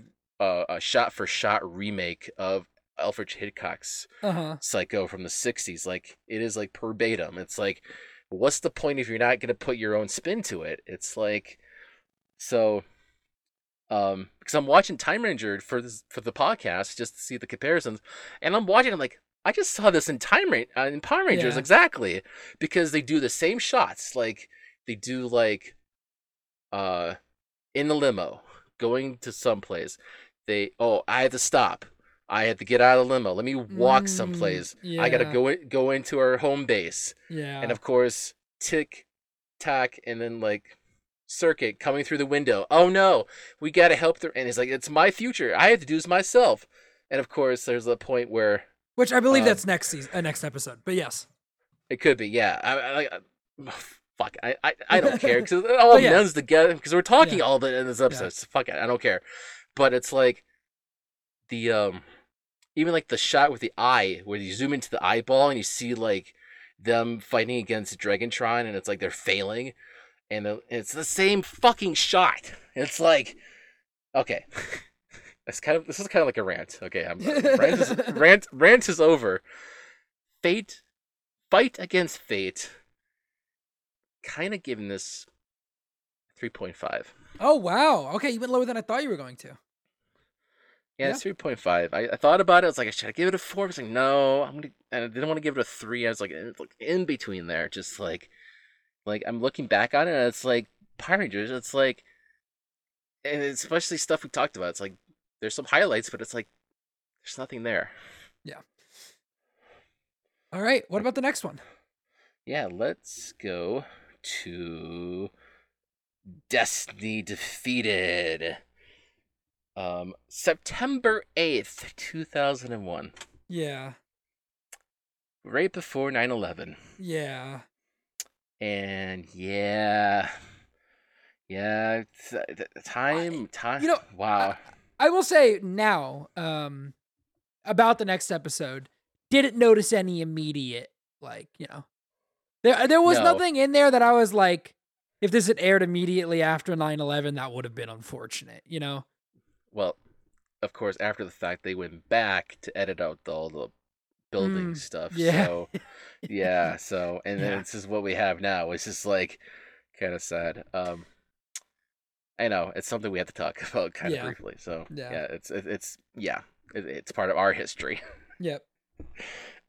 uh, a shot for shot remake of Alfred Hitchcock's Uh huh. Psycho from the '60s. Like it is like verbatim. It's like, what's the point if you're not gonna put your own spin to it? It's like, so. Um, because I'm watching Time Ranger for this for the podcast just to see the comparisons, and I'm watching. I'm like, I just saw this in Time Ranger uh, in Power Rangers Yeah. exactly because they do the same shots. Like they do like, uh, in the limo going to someplace. They oh I had to stop. I had to get out of the limo. Let me walk Mm, someplace. I gotta go in, go into our home base, Yeah. and of course tick, tack, and then like circuit coming through the window. Oh no, we gotta help the. And he's like, it's my future. I have to do this myself. And of course, there's a point where Which I believe um, that's next season, uh, next episode. But yes. It could be, yeah. I, I, I fuck, I, I, I don't care because it all yeah. blends together. Because we're talking Yeah. all the in this episode. Yeah. So fuck it, I don't care. But it's like the um, even like the shot with the eye where you zoom into the eyeball and you see like them fighting against Dragontron and it's like they're failing, and the- it's the same fucking shot. It's like, okay. It's kind of this is kind of like a rant. Okay, I'm, rant, is, rant rant is over. Fate, fight against fate. Kind of giving this three point five. Oh wow. Okay, you went lower than I thought you were going to. Yeah, Yeah. it's three point five. I, I thought about it. I was like, should I give it a four? I was like, no, I'm gonna. And I didn't want to give it a three. I was like, like in between there, just like, like I'm looking back on it. and It's like Power Rangers. It's like, and especially stuff we talked about. It's like there's some highlights, but it's like there's nothing there. Yeah. All right. What about the next one? Yeah, let's go to Destiny Defeated. Um, September 8th, 2001. Yeah. Right before 9 11. Yeah. And yeah. Yeah, th- time, time. you know, wow. I will say now, um, about the next episode, didn't notice any immediate like, you know. There there was No. nothing in there that I was like, if this had aired immediately after 9-11, that would have been unfortunate, you know? Well, of course, after the fact, they went back to edit out all the building Mm, stuff. yeah. So, yeah. So, and then Yeah. this is what we have now. It's just like kind of sad. Um, I know it's something we have to talk about kind of briefly. So, Yeah. yeah, it's it, it's yeah, it, it's part of our history. Yep.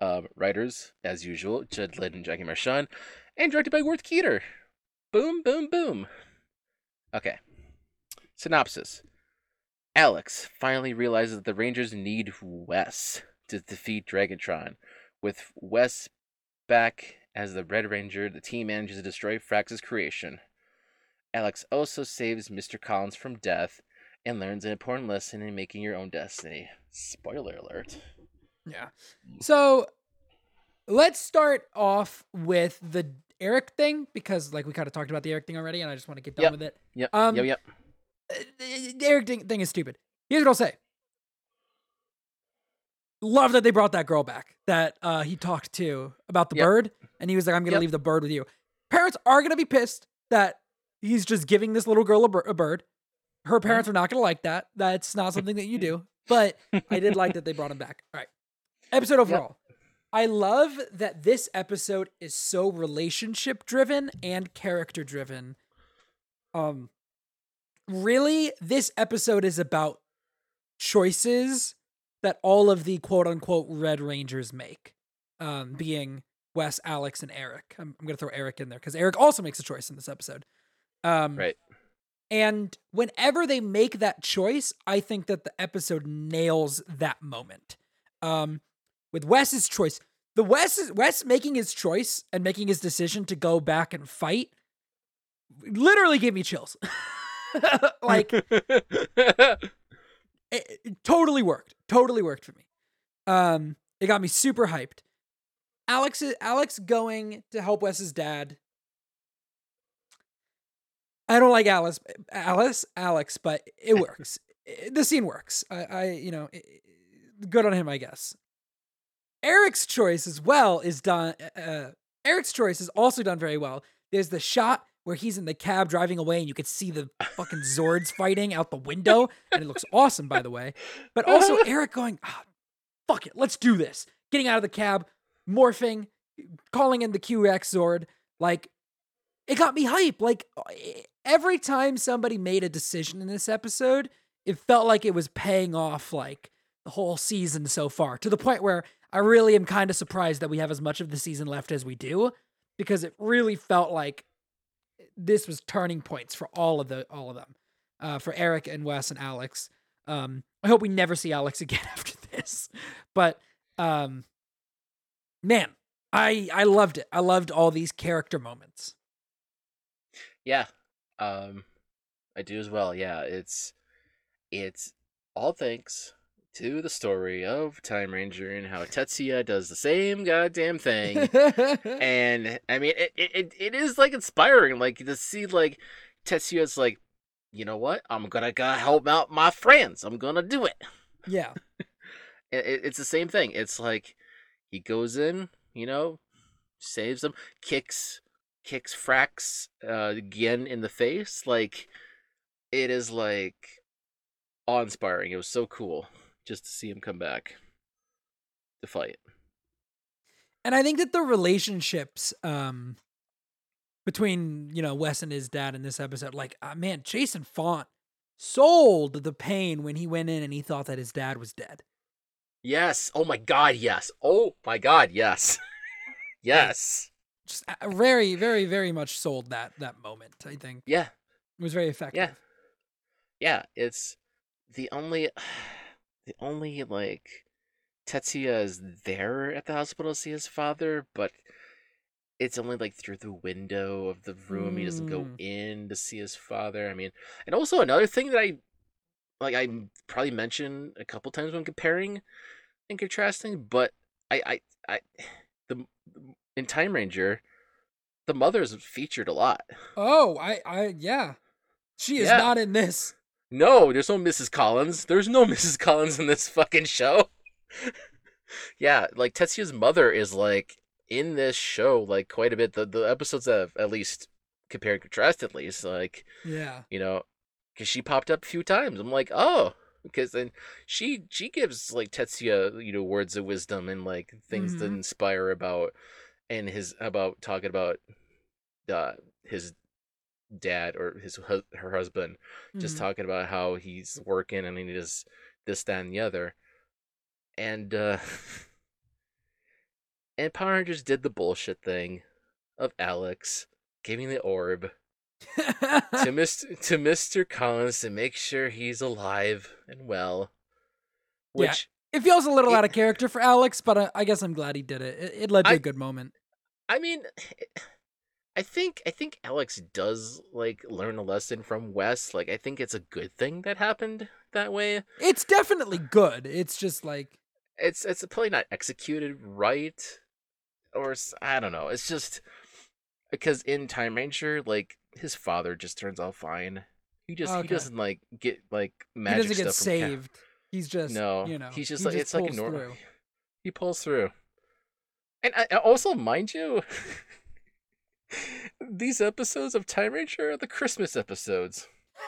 Um, writers, as usual, Judd Lynn and Jackie Marchand, and directed by Worth Keeter. Boom, boom, boom. Okay. Synopsis. Alex finally realizes that the Rangers need Wes to defeat Dragontron. With Wes back as the Red Ranger, the team manages to destroy Frax's creation. Alex also saves Mr. Collins from death and learns an important lesson in making your own destiny. Spoiler alert. Yeah. So let's start off with the Eric thing because, like, we kind of talked about the Eric thing already, and I just want to get done Yep. with it. Yep. Um, yep. Yep. Uh, The Eric thing, thing is stupid. Here's what I'll say. Love that they brought that girl back that uh, he talked to about the Yep. bird, and he was like, "I'm gonna Yep. leave the bird with you." Parents are gonna be pissed that he's just giving this little girl a, bir- a bird. Her parents are not gonna like that. That's not something that you do. But I did like that they brought him back. All right, episode overall. I love that this episode is so relationship driven and character driven. Um really this episode is about choices that all of the quote unquote red rangers make. Um being Wes, Alex and Eric. I'm, I'm going to throw Eric in there cuz Eric also makes a choice in this episode. Um Right. and whenever they make that choice, I think that the episode nails that moment. Um, with Wes's choice, the Wes is Wes making his choice and making his decision to go back and fight literally gave me chills. like it, it totally worked. Totally worked for me. Um, it got me super hyped. Alex Alex going to help Wes's dad. I don't like Alice, Alice, Alex, but it works. The scene works. I, I you know, i- i- good on him, I guess. Eric's choice as well is done. Uh, Eric's choice is also done very well. There's the shot where he's in the cab driving away, and you could see the fucking Zords fighting out the window, and it looks awesome, by the way. But also Eric going, ah, "Fuck it, let's do this." Getting out of the cab, morphing, calling in the Q-Rex Zord, like it got me hype. Like e- every time somebody made a decision in this episode, it felt like it was paying off like the whole season so far to the point where I really am kind of surprised that we have as much of the season left as we do because it really felt like this was turning points for all of the all of them. Uh, for Eric and Wes and Alex. Um, I hope we never see Alex again after this. But um, man, I I loved it. I loved all these character moments. Yeah. Um I do as well. Yeah, it's it's all thanks to the story of Time Ranger and how Tatsuya does the same goddamn thing. and I mean it, it it- is like inspiring like to see like Tatsuya's like you know what? I'm gonna go help out my friends. I'm gonna do it. yeah. it, it- it's the same thing. It's like he goes in, you know, saves them, kicks kicks Frax uh, again in the face. Like it is like awe inspiring. It was so cool just to see him come back to fight. And I think that the relationships um between, you know, Wes and his dad in this episode, like, uh, man, Jason Faunt sold the pain when he went in and he thought that his dad was dead. Yes. Oh my god, yes. Oh my god, yes. yes. Just uh, very, very, very much sold that that moment. I think Yeah. it was very effective. Yeah. Yeah, it's the only the only like Tatsuya is there at the hospital to see his father, but it's only like through the window of the room. He doesn't go Mm. in to see his father. I mean, and also another thing that I like I probably mentioned a couple times when comparing and contrasting, but I I I the in Time Ranger, the mother is featured a lot. Oh, I, I, yeah. She is Yeah. not in this. No, there's no Mrs. Collins. There's no Mrs. Collins in this fucking show. yeah, like Tatsuya's mother is like in this show like quite a bit. The the episodes that have at least compared and contrasted at least like Yeah. you know because she popped up a few times. I'm like oh because then she she gives like Tatsuya you know words of wisdom and like things to Mhm. inspire about and his about talking about uh his dad or his her husband just Mhm. talking about how he's working and he does this, that, and the other. And uh and Power Rangers did the bullshit thing of Alex giving the orb to Mr. to Mr. Collins to make sure he's alive and well. Which it feels a little It- out of character for Alex, but uh, I guess I'm glad he did it. It, it led to a I- good moment. I mean, I think I think Alex does like learn a lesson from Wes. Like I think it's a good thing that happened that way. It's definitely good. It's just like It's it's probably not executed right, or I don't know. It's just because in Time Ranger, like his father just turns out fine. He just Okay. he doesn't like get like he magic doesn't get stuff from Ca- saved. He's just no, you know, he's just he like it's like a normal. through. He pulls through. And I, I also, mind you, these episodes of Time Ranger are the Christmas episodes.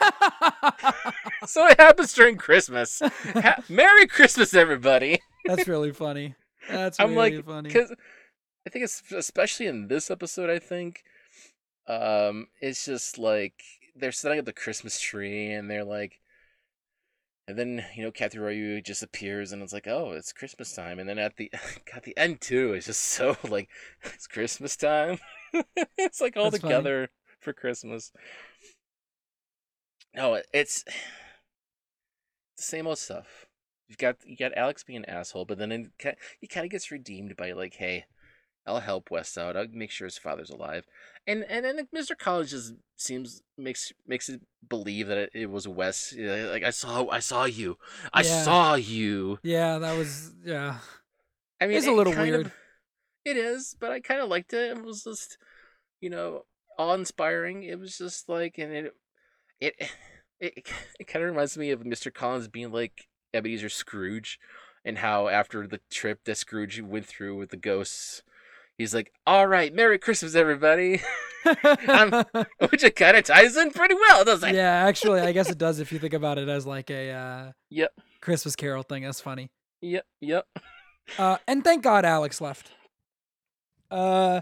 So it happens during Christmas. Ha- Merry Christmas, everybody! That's really funny. That's I'm really like, funny. because I think it's especially in this episode. I think, um, it's just like they're setting up the Christmas tree, and they're like, and then you know Kathy Ryu just appears, and it's like, oh, it's Christmas time, and then at the at the end too, it's just so like it's Christmas time. it's like all That's funny. together for Christmas. No, it's the same old stuff. You've got you got Alex being an asshole, but then it, he kind of gets redeemed by like, hey, I'll help Wes out. I'll make sure his father's alive, and and then Mr. Collins just seems makes makes it believe that it, it was Wes. Like I saw I saw you, I Yeah. saw you. yeah, that was yeah. I mean, It's a it little kind of- weird. it is, but I kind of liked it. It was just, you know, awe inspiring. It was just like, and it, it, it, it kind of reminds me of Mr. Collins being like Ebenezer Scrooge, and how after the trip that Scrooge went through with the ghosts, he's like, "All right, Merry Christmas, everybody," which it kind of ties in pretty well, doesn't it? yeah, actually, I guess it does if you think about it as like a uh, Yep. Christmas Carol thing. That's funny. Yep. Yep. Uh, and thank God Alex left. Uh,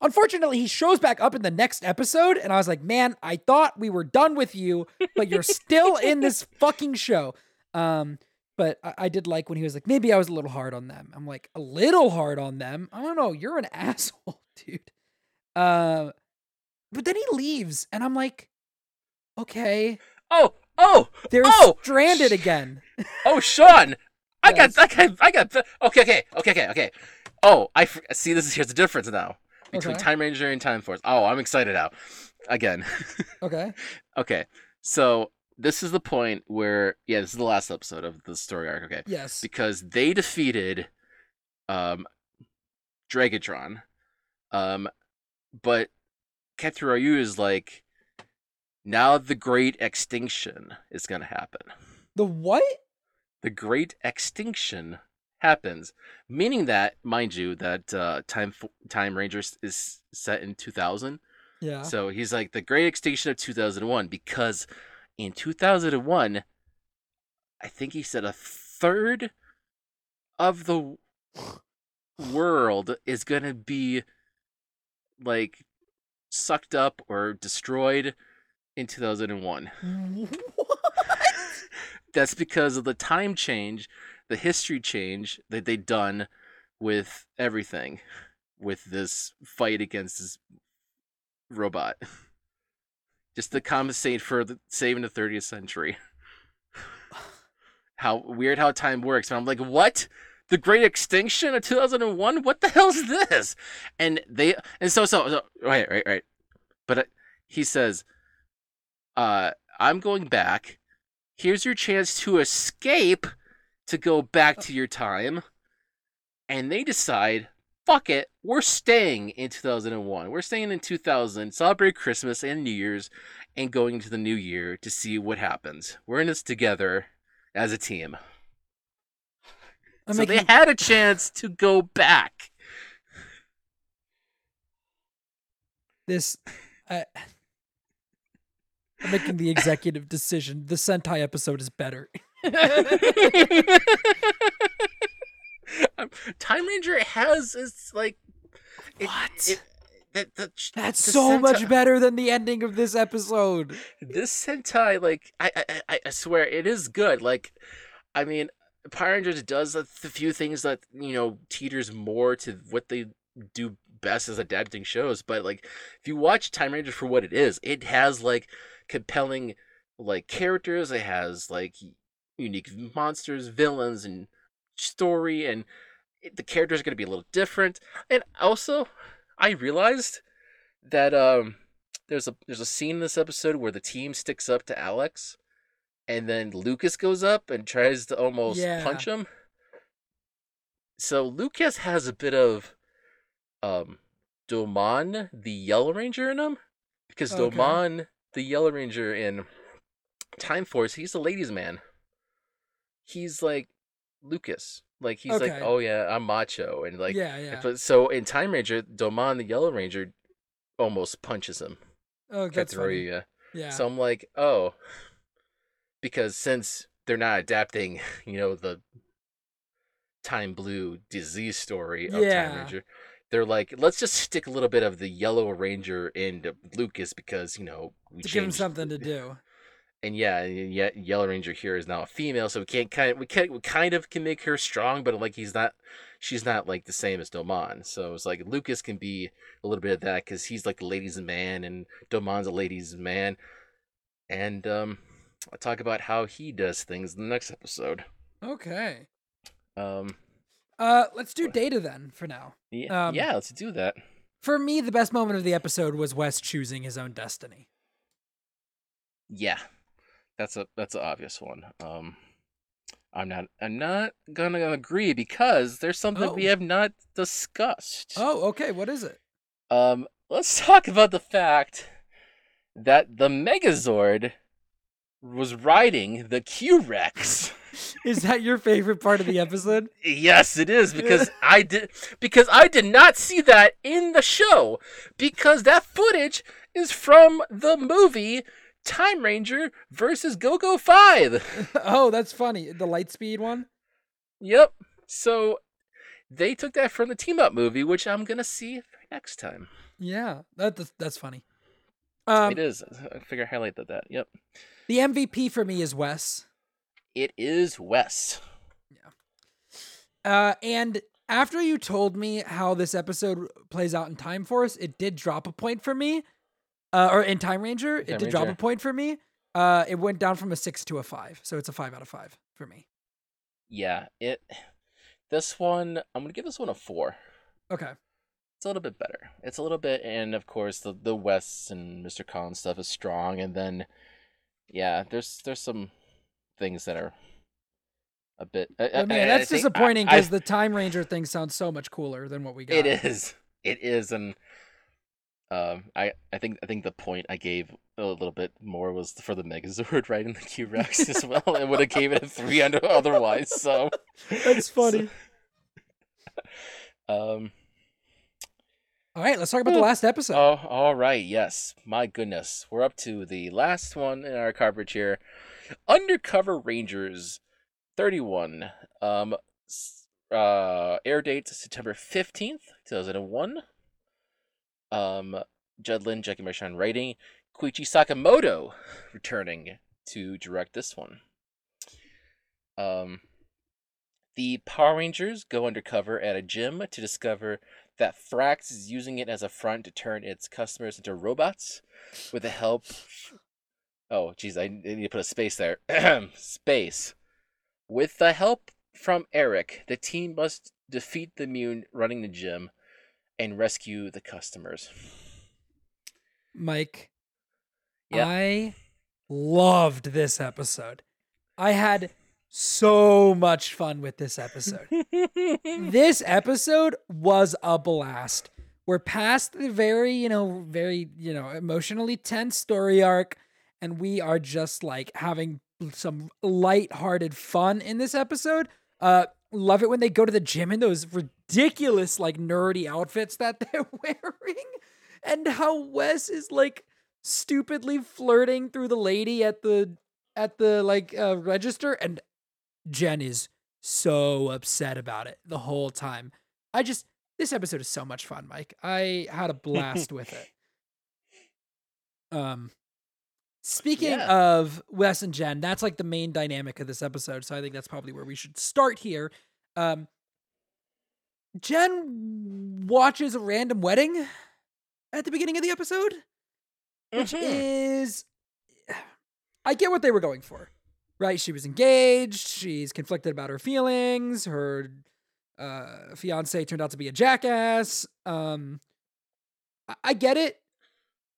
unfortunately, he shows back up in the next episode, and I was like, man, I thought we were done with you, but you're still in this fucking show. Um, but I, I did like when he was like, maybe I was a little hard on them. I'm like, a little hard on them. I don't know. You're an asshole, dude. Uh, but then he leaves, and I'm like, okay, Oh. Oh. they're Oh, stranded sh- again. Oh, Shawn, I Yes. got, I got, I got. Okay, okay, okay, okay, okay. Oh, I see. This is here's the difference now between Okay. Time Ranger and Time Force. Oh, I'm excited now. Again, Okay. okay. So this is the point where, yeah, this is the last episode of the story arc. Okay, Yes. because they defeated, um, Dragontron, um, but Ketsuryu is like, now the Great Extinction is gonna happen The what? the great extinction happens meaning that mind you that uh time time rangers is set in 2000 Yeah. so he's like the great extinction of 2001 because in 2001 i think he said a third of the world is gonna be like sucked up or destroyed in 2001 what? that's because of the time change, the history change that they done with everything, with this fight against this robot, just to compensate for the saving the 30th century. How weird how time works. And I'm like, what? The Great Extinction of 2001? What the hell is this? And they and so so, so right right right. But uh, he says, uh, I'm going back here's your chance to escape to go back to your time. And they decide, fuck it, we're staying in 2001. We're staying in 2000, celebrate Christmas and New Year's, and going into the new year to see what happens. We're in this together as a team. I'm so making, they had a chance to go back. this. I, I'm making the executive decision. The Sentai episode is better. Um, Time Ranger has it's like it- What? it- that, that, That's the so much better than the ending of this episode. this Sentai, like I, I, I- I swear, it is good. Like, I mean, Power Rangers does a few things that you know teeters more to what they do best as adapting shows, but like if you watch Time Ranger for what it is, it has like compelling like characters. It has like unique monsters, villains, and story, and the characters are going to be a little different. And also, I realized that um there's a there's a scene in this episode where the team sticks up to Alex, and then Lucas goes up and tries to almost Yeah. punch him. So Lucas has a bit of um Domon, the Yellow Ranger in him. Because Okay. Domon, the Yellow Ranger in Time Force, he's a ladies' man. He's like Lucas. Like he's like, Oh yeah, I'm macho and like yeah, yeah. but so in Time Ranger, Domon, the Yellow Ranger, almost punches him. Oh, that's funny. Yeah. So I'm like, oh, because since they're not adapting, you know, the Time Blue disease story of Yeah. Time Ranger, they're like, let's just stick a little bit of the Yellow Ranger into Lucas because you know we to give him something to do. And yeah, yet Yellow Ranger here is now a female, so we can't kind of we can we kind of can make her strong, but like he's not, she's not like the same as Domon. So it's like Lucas can be a little bit of that because he's like the ladies' man, and Domon's a ladies' man. And um, I'll talk about how he does things in the next episode. Okay. Um, Uh, let's do data then for now. yeah, Um, yeah, let's do that. For me, the best moment of the episode was Wes choosing his own destiny. Yeah, that's a that's an obvious one. Um, I'm not I'm not gonna agree because there's something we Oh. have not discussed. Oh, okay. What is it? Um, let's talk about the fact that the Megazord was riding the Q Rex. Is that your favorite part of the episode? yes, it is because I did because I did not see that in the show because that footage is from the movie Time Ranger versus Go-Go 5. oh, that's funny. The Lightspeed one. Yep. So they took that from the team up movie, which I'm gonna see next time. Yeah, that, that's that's funny. Um, it is. I figure I highlighted that. Yep. the MVP for me is Wes. It is Wes. Yeah. Uh, and after you told me how this episode plays out in Time Force, it did drop a point for me. Uh, or in Time Ranger, it Time did drop a point for me. Uh, it went down from a six to a five, so it's a five out of five for me. Yeah, it. This one, I'm gonna give this one a four. Okay. It's a little bit better. It's a little bit, and of course the the Wes and Mr. Collins stuff is strong, and then, yeah, there's there's some things that are a bit. I, I mean, that's disappointing because the Time Ranger thing sounds so much cooler than what we got. It is. It is, and um, I I think I think the point I gave a little bit more was for the Megazord right in the Q Rex as well. It would have gave it a three under otherwise. So That's funny. um. All right, let's talk about the last episode. Oh, all right. Yes. My goodness. We're up to the last one in our coverage here. Undercover Rangers 31. Um uh air date September 15th, 2001. Um Judd Lynn, Jackie Marchand writing, Koichi Sakamoto returning to direct this one. Um the Power Rangers go undercover at a gym to discover that Frax is using it as a front to turn its customers into robots with the help. Oh, geez, I need to put a space there. space. With the help from Eric, the team must defeat the Mune running the gym and rescue the customers. Mike, Yeah. I loved this episode. I had so much fun with this episode. this episode was a blast. We're past the very, you know, very, you know, emotionally tense story arc, and we are just like having some light-hearted fun in this episode. Uh love it when they go to the gym in those ridiculous, like nerdy outfits that they're wearing. And how Wes is like stupidly flirting through the lady at the at the like uh, register and Jen is so upset about it the whole time. I just this episode is so much fun, Mike. I had a blast with it. Um speaking Yeah. of Wes and Jen, that's like the main dynamic of this episode, so I think that's probably where we should start here. Um Jen watches a random wedding at the beginning of the episode, which Mhm. is I get what they were going for. Right? She was engaged, she's conflicted about her feelings, her uh fiance turned out to be a jackass. Um I, I get it.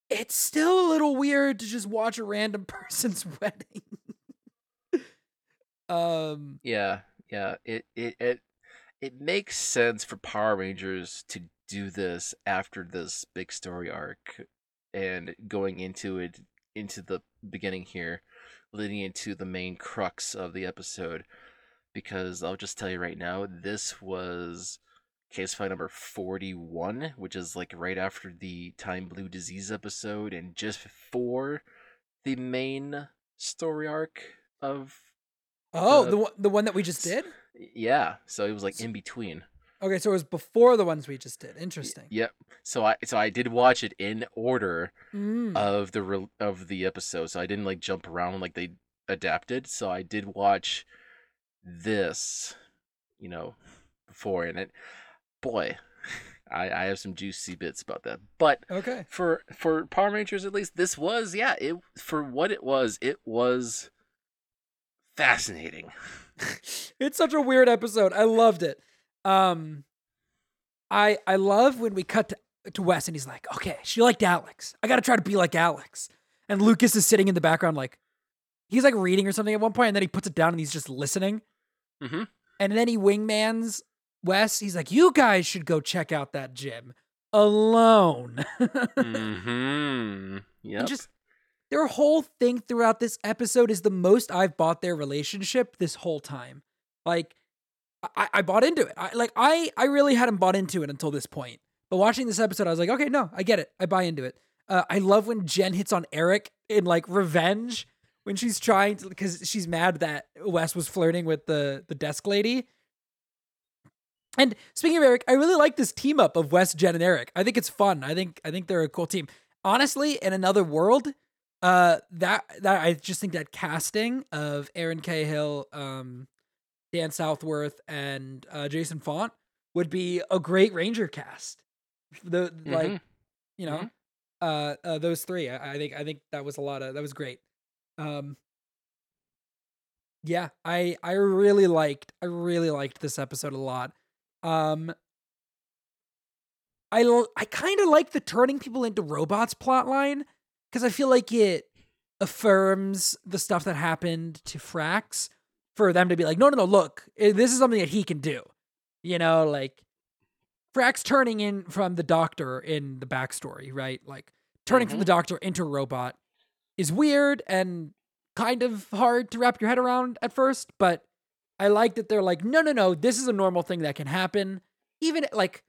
It's still a little weird to just watch a random person's wedding. um Yeah, yeah. It it it it makes sense for Power Rangers to do this after this big story arc and going into it into the beginning here, leading into the main crux of the episode. Because I'll just tell you right now, this was case file number 41, which is like right after the Time Blue Disease episode and just before the main story arc of Oh, Uh, the one the one that we just did? Yeah, so it was like in between. Okay, so it was before the ones we just did. Interesting. Yep. So I so I did watch it in order Mm. of the re- of the episode. So I didn't like jump around like they adapted. So I did watch this, you know, before and it boy, I I have some juicy bits about that. But okay. for for Power Rangers at least this was yeah, it for what it was, it was fascinating. it's such a weird episode. I loved it. Um I I love when we cut to, to Wes and he's like, "Okay, she liked Alex. I got to try to be like Alex." And Lucas is sitting in the background like he's like reading or something at one point and then he puts it down and he's just listening. Mhm. And then he wingmans Wes. He's like, "You guys should go check out that gym alone." Mhm. Yep. And just their whole thing throughout this episode is the most I've bought their relationship this whole time. Like, I, I bought into it. I like I I really hadn't bought into it until this point. But watching this episode, I was like, okay, no, I get it. I buy into it. Uh, I love when Jen hits on Eric in like revenge when she's trying to because she's mad that Wes was flirting with the the desk lady. And speaking of Eric, I really like this team up of Wes, Jen, and Eric. I think it's fun. I think I think they're a cool team. Honestly, in another world, uh, that that I just think that casting of Erin Cahill, um, Dan Southworth, and uh, Jason Faunt would be a great Ranger cast. The like, Mhm. you know, Mhm. uh, uh, those three. I, I think I think that was a lot of that was great. Um, yeah, I I really liked I really liked this episode a lot. Um, I l- I kind of like the turning people into robots plot line because I feel like it affirms the stuff that happened to Frax for them to be like, no, no, no, look, eh, this is something that he can do. You know, like Frax turning in from the doctor in the backstory, right? Like turning from Mhm. the doctor into a robot is weird and kind of hard to wrap your head around at first, but I like that they're like, no, no, no, this is a normal thing that can happen. Even like,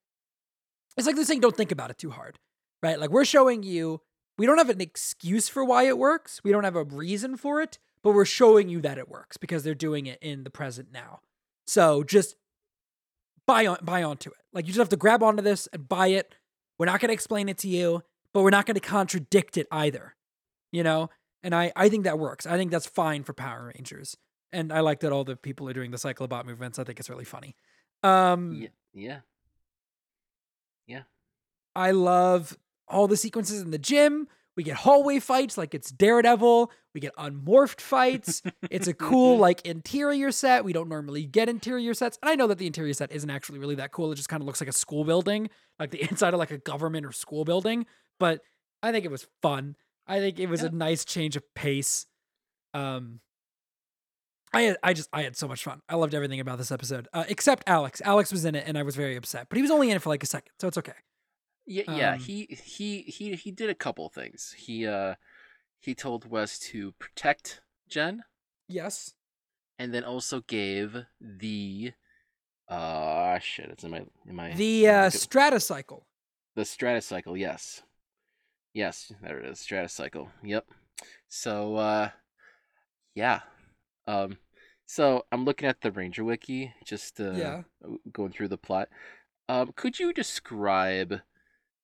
it's like they're saying, don't think about it too hard, right? Like, we're showing you, we don't have an excuse for why it works, we don't have a reason for it, but we're showing you that it works because they're doing it in the present now. So just buy on, buy onto it. Like, you just have to grab onto this and buy it. We're not going to explain it to you, but we're not going to contradict it either, you know? And I, I think that works. I think that's fine for Power Rangers and I like that all the people are doing the cyclobot movements. I think it's really funny. Um, Yeah. Yeah. I love all the sequences in the gym. We get hallway fights like it's Daredevil. We get unmorphed fights. it's a cool like interior set. We don't normally get interior sets, and I know that the interior set isn't actually really that cool. It just kind of looks like a school building, like the inside of like a government or school building. But I think it was fun. I think it was a nice change of pace. Um, I I just I had so much fun. I loved everything about this episode, uh, except Alex. Alex was in it, and I was very upset. But he was only in it for like a second, so it's okay. Yeah, yeah. Um, he he he he did a couple things. He uh he told Wes to protect Jen, Yes. and then also gave the uh shit. It's in my in my The uh, Strata Cycle. the Strata Cycle. Yes, yes. There it is. Strata Cycle. Yep. So uh yeah. Um. So I'm looking at the Ranger Wiki, just uh, Yeah. going through the plot. Um, could you describe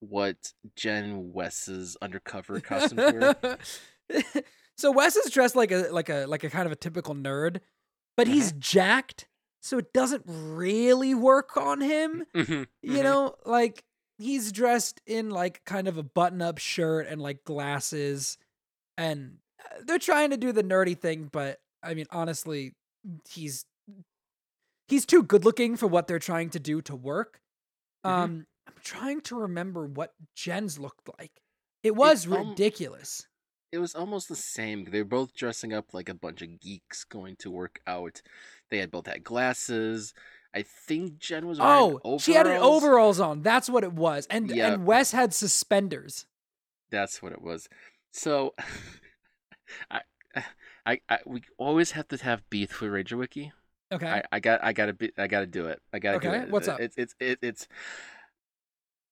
what Jen Wes's undercover costumes were? so Wes is dressed like a like a like a kind of a typical nerd, but he's Mm-hmm. jacked. so it doesn't really work on him. Mhm, You mhm. know, like he's dressed in like kind of a button-up shirt and like glasses, and uh, they're trying to do the nerdy thing, but I mean, honestly, he's he's too good-looking for what they're trying to do to work. Um, I'm trying to remember what Jen's looked like. It was um, ridiculous. It was almost the same. They were both dressing up like a bunch of geeks going to work out. They had both had glasses. I think Jen was wearing Oh, overalls. she had an overalls on. That's what it was. And Yeah. and Wes had suspenders. That's what it was. So, I, I, I, we always have to have beef with Ranger Wiki. Okay. I, I got, I gotta be, I gotta do it. I gotta do Okay, it. what's up? It's, it's, it, it's.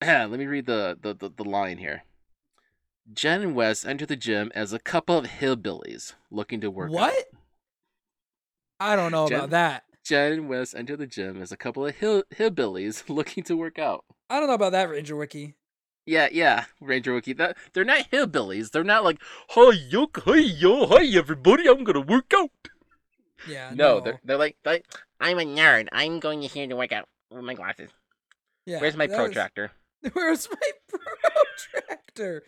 Let me read the, the, the, the line here. Jen and Wes enter the gym as a couple of hillbillies looking to work. out. what? I don't know Jen- about that. Jen and Wes enter the gym as a couple of hill, hillbillies looking to work out. I don't know about that, Ranger Wiki. Yeah, yeah, Ranger Wiki. That they're not hillbillies. They're not like, hi yo, hi yo, hi everybody. I'm gonna work out. Yeah. No, No, they're they're like, like I'm a nerd. I'm going to here to work out with my glasses. yeah, Where's my protractor? Where's my protractor?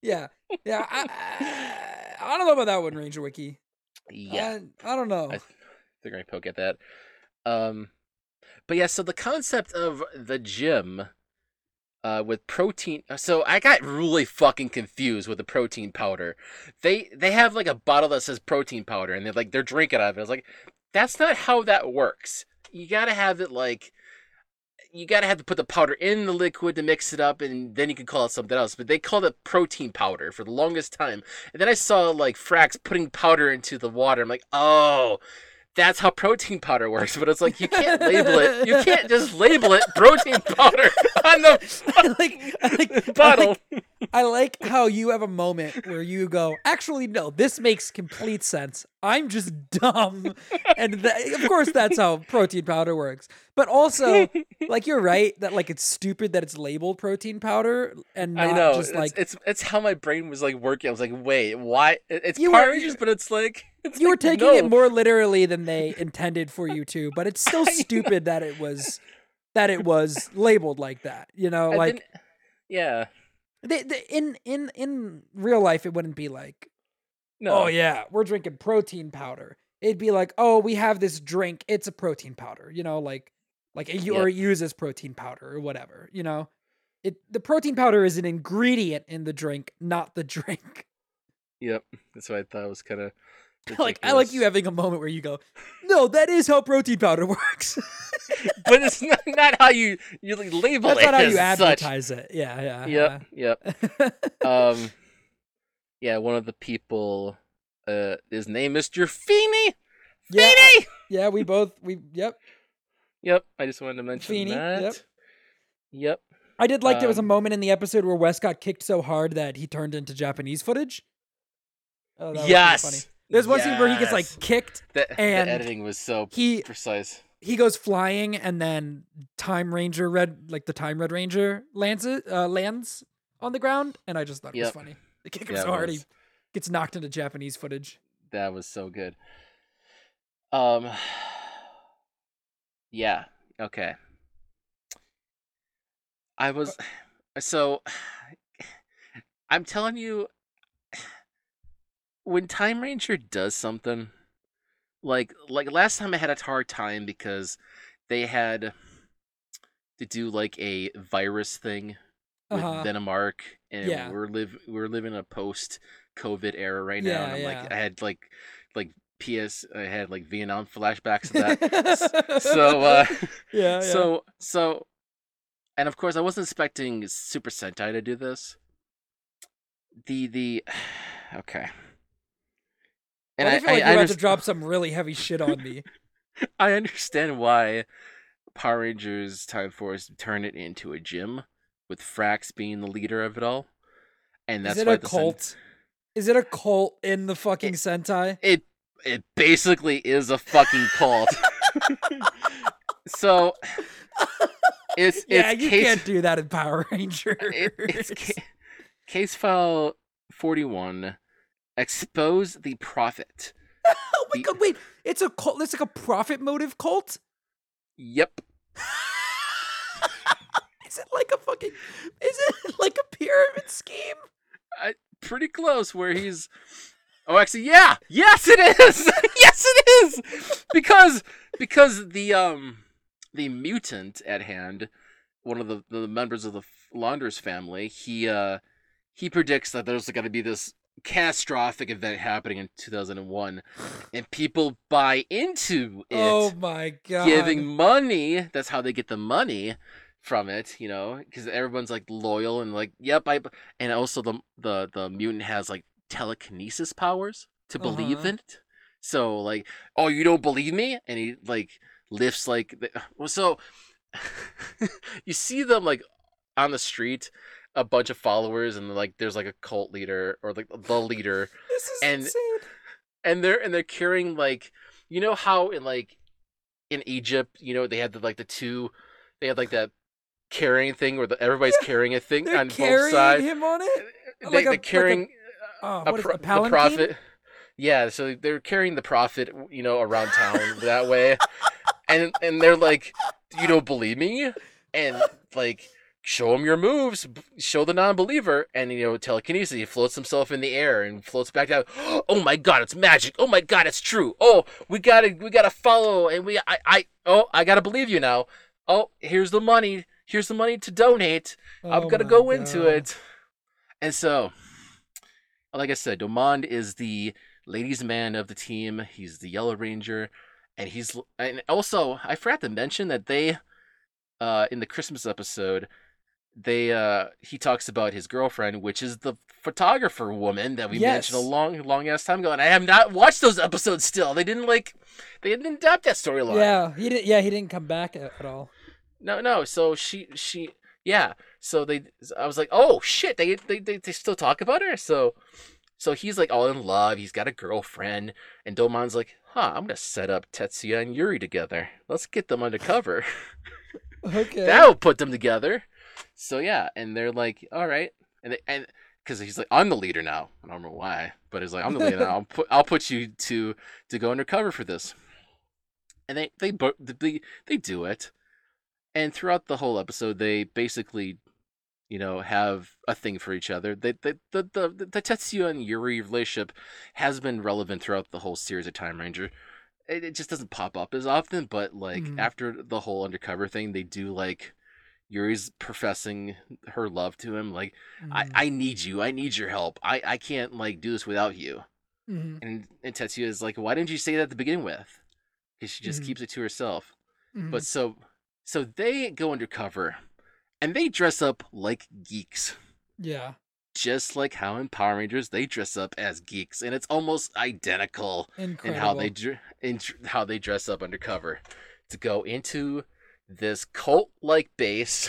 Yeah. Yeah. I, I, I don't know about that one, Ranger Wiki. Yeah, I, I don't know. I- they're gonna poke at that. Um, but yeah, so the concept of the gym, uh, with protein. So I got really fucking confused with the protein powder. They they have like a bottle that says protein powder, and they're like they're drinking out of it. I was like, that's not how that works. You gotta have it like. You gotta have to put the powder in the liquid to mix it up, and then you can call it something else. But they called it protein powder for the longest time. And then I saw like Frax putting powder into the water. I'm like, oh, that's how protein powder works. But it's like you can't label it. You can't just label it protein powder on the I like, I like, I bottle. like, I like how you have a moment where you go, actually, no, this makes complete sense. I'm just dumb. And of course, that's how protein powder works. But also, like, you're right that, like, it's stupid that it's labeled protein powder and not I know. just it's, like, it's it's how my brain was like working. I was like, wait, why? It's Power Rangers, but it's like you were like, taking no. it more literally than they intended for you to, but it's still I- stupid that it was. That it was labeled like that, you know, And like yeah, they, they, in in in real life, it wouldn't be like, oh, no, oh yeah, we're drinking protein powder. It'd be like, oh, we have this drink. It's a protein powder, you know, like like it, or it uses protein powder or whatever, you know. It the protein powder is an ingredient in the drink, not the drink. Yep, that's what I thought it was kind of like I like you having a moment where you go, no, that is how protein powder works. but it's not, not how you you label That's it. not how you such. advertise it. Yeah, yeah. Yep, yep. yeah. Um, yeah, one of the people, uh, his name is Mr. Feeney. yeah, Feeney. yeah, we both we yep. Yep, I just wanted to mention Feeney, that. yep. Yep. I did like there was a Um, moment in the episode where Wes got kicked so hard that he turned into Japanese footage. Oh, that was pretty yes. There's one scene where he gets like kicked. the, the and editing was so He precise. he goes flying and then Time Ranger Red like the Time Red Ranger lands it, uh, lands on the ground and I just thought it was funny. They kick him Yeah, so hard he gets knocked into Japanese footage. That was so good. Um. Yeah. Okay. I was so. I'm telling you, when Time Ranger does something, like like last time I had a hard time because they had to do like a virus thing with Uh-huh. Venomark, and Yeah. we're live we're living a post COVID era right now. Yeah, And I'm yeah. like I had like like PS I had like Vietnam flashbacks of that. so uh yeah, yeah. so so and of course I wasn't expecting Super Sentai to do this. The the okay. And I, I, feel like I, you're about underst- to drop some really heavy shit on me. I understand why Power Rangers Time Force turned it into a gym, with Frax being the leader of it all. And that's Is it why a the Sen- cult? Is it a cult in the fucking Sentai? it it basically is a fucking cult. so it's yeah, it's you case, can't do that in Power Rangers. it- it's ca- case file forty one. Expose the prophet. oh my the- god, wait! It's a cult. It's like a profit motive cult. Yep. is it like a fucking? Is it like a pyramid scheme? Pretty close. Where he's. Oh, actually, yeah. Yes, it is. yes, it is. Because because the um the mutant at hand, one of the the members of the Londerz family, he uh he predicts that there's going to be this catastrophic event happening in 2001 and people buy into it Oh my god! giving money that's how they get the money from it you know because everyone's like loyal and like yep i and also the the the mutant has like telekinesis powers to believe Uh-huh. in it so like oh you don't believe me and he like lifts like the, well so you see them like on the street a bunch of followers and like there's like a cult leader or like the leader this is and- insane. and they're and they're carrying like you know how in like in Egypt, you know, they had the like the two they had like that carrying thing where the, everybody's carrying a thing on both sides. him on it. They, like a- they're like a- carrying Oh, a what is pro- it, a the prophet. Yeah, so they're carrying the prophet, you know, around town that way. And and they're like, "You don't believe me?" And like show him your moves, show the non-believer, and you know, telekinesis. He floats himself in the air and floats back down. Oh my god, it's magic! Oh my god, it's true! Oh, we gotta, we gotta follow, and we, I, I, oh, I gotta believe you now. Oh, here's the money. Here's the money to donate. I'm Oh gonna my go into it. And so, like I said, Domon is the ladies' man of the team. He's the Yellow Ranger, and he's and also I forgot to mention that they, uh, in the Christmas episode, they uh he talks about his girlfriend, which is the photographer woman that we mentioned a long, long ass time ago, and I have not watched those episodes still. They didn't like, they didn't adapt that storyline. Yeah, he didn't. Yeah, he didn't come back at, at all. No, no. So she, she, yeah. So they, I was like, oh shit, they, they, they, they still talk about her. So, so he's like all in love. He's got a girlfriend, and Domon's like, huh, I'm gonna set up Tatsuya and Yuri together. Let's get them undercover. Okay. That'll put them together. So yeah, and they're like, all right, and they, and because he's like, I'm the leader now. I don't know why, but he's like, I'm the leader now. I'll put, I'll put you to to go undercover for this. And they they they they do it, and throughout the whole episode, they basically, you know, have a thing for each other. They, they, the the the the Tatsuya and Yuri relationship has been relevant throughout the whole series of Time Ranger. It, it just doesn't pop up as often, but like Mhm. after the whole undercover thing, they do like Yuri's professing her love to him, like I, Mhm. I need you, I need your help, I, I can't like do this without you. Mhm. And and Tatsuya is like, why didn't you say that to begin with? Because she just Mhm. keeps it to herself. Mhm. But so so they go undercover, and they dress up like geeks, yeah, just like how in Power Rangers they dress up as geeks, and it's almost identical incredible. in how they in how they dress up undercover to go into this cult like base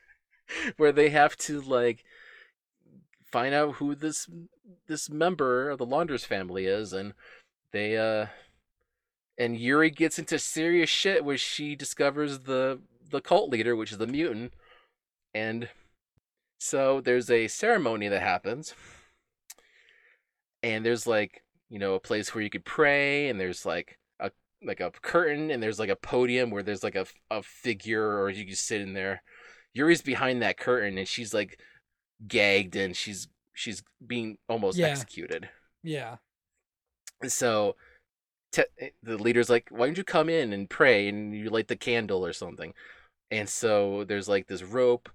where they have to like find out who this this member of the Londerz family is and they uh and Yuri gets into serious shit where she discovers the the cult leader which is the mutant and so there's a ceremony that happens and there's like you know a place where you could pray and there's like like a curtain and there's like a podium where there's like a, a figure or you can sit in there. Yuri's behind that curtain and she's like gagged and she's she's being almost Yeah. executed. Yeah, so te- eh, the leader's like why don't you come in and pray and you light the candle or something? And so there's like this rope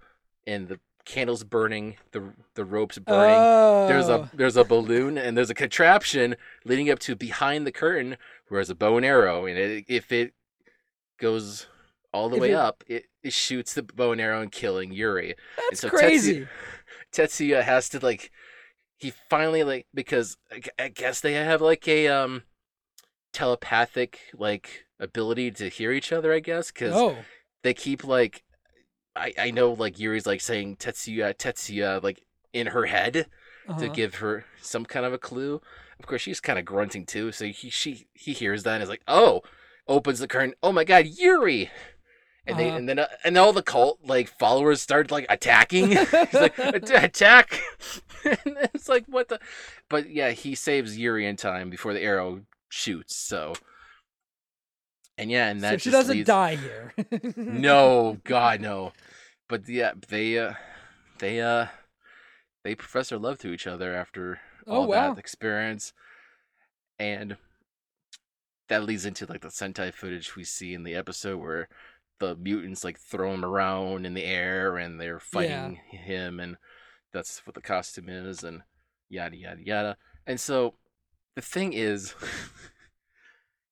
and the candle's burning the the rope's burning. Oh, there's a oh. there's a balloon and there's a contraption leading up to behind the curtain where there's a bow and arrow and it, if it goes all the If way it- up it, it shoots the bow and arrow and killing Yuri. that's so Tetsu- crazy. Tatsuya has to like he finally like because I I guess they have like a um telepathic like ability to hear each other I guess cuz Oh, they keep like I I know like Yuri's like saying Tatsuya Tatsuya like in her head to uh-huh. give her some kind of a clue. Of course, she's kind of grunting too, so he she he hears that and is like, "Oh!" Opens the curtain. Oh my God, Yuri! And they Uh-huh. and then uh, and all the cult like followers start like attacking. He's like, "Attack!" and it's like, "What the?" But yeah, he saves Yuri in time before the arrow shoots. So And yeah, and that so she doesn't leads- die here. no, God, no. But yeah, they uh, they uh, they profess their love to each other after Oh, all wow. that experience, and that leads into like the Sentai footage we see in the episode where the mutants like throw him around in the air and they're fighting him, and that's what the costume is, and yada yada yada. And so the thing is.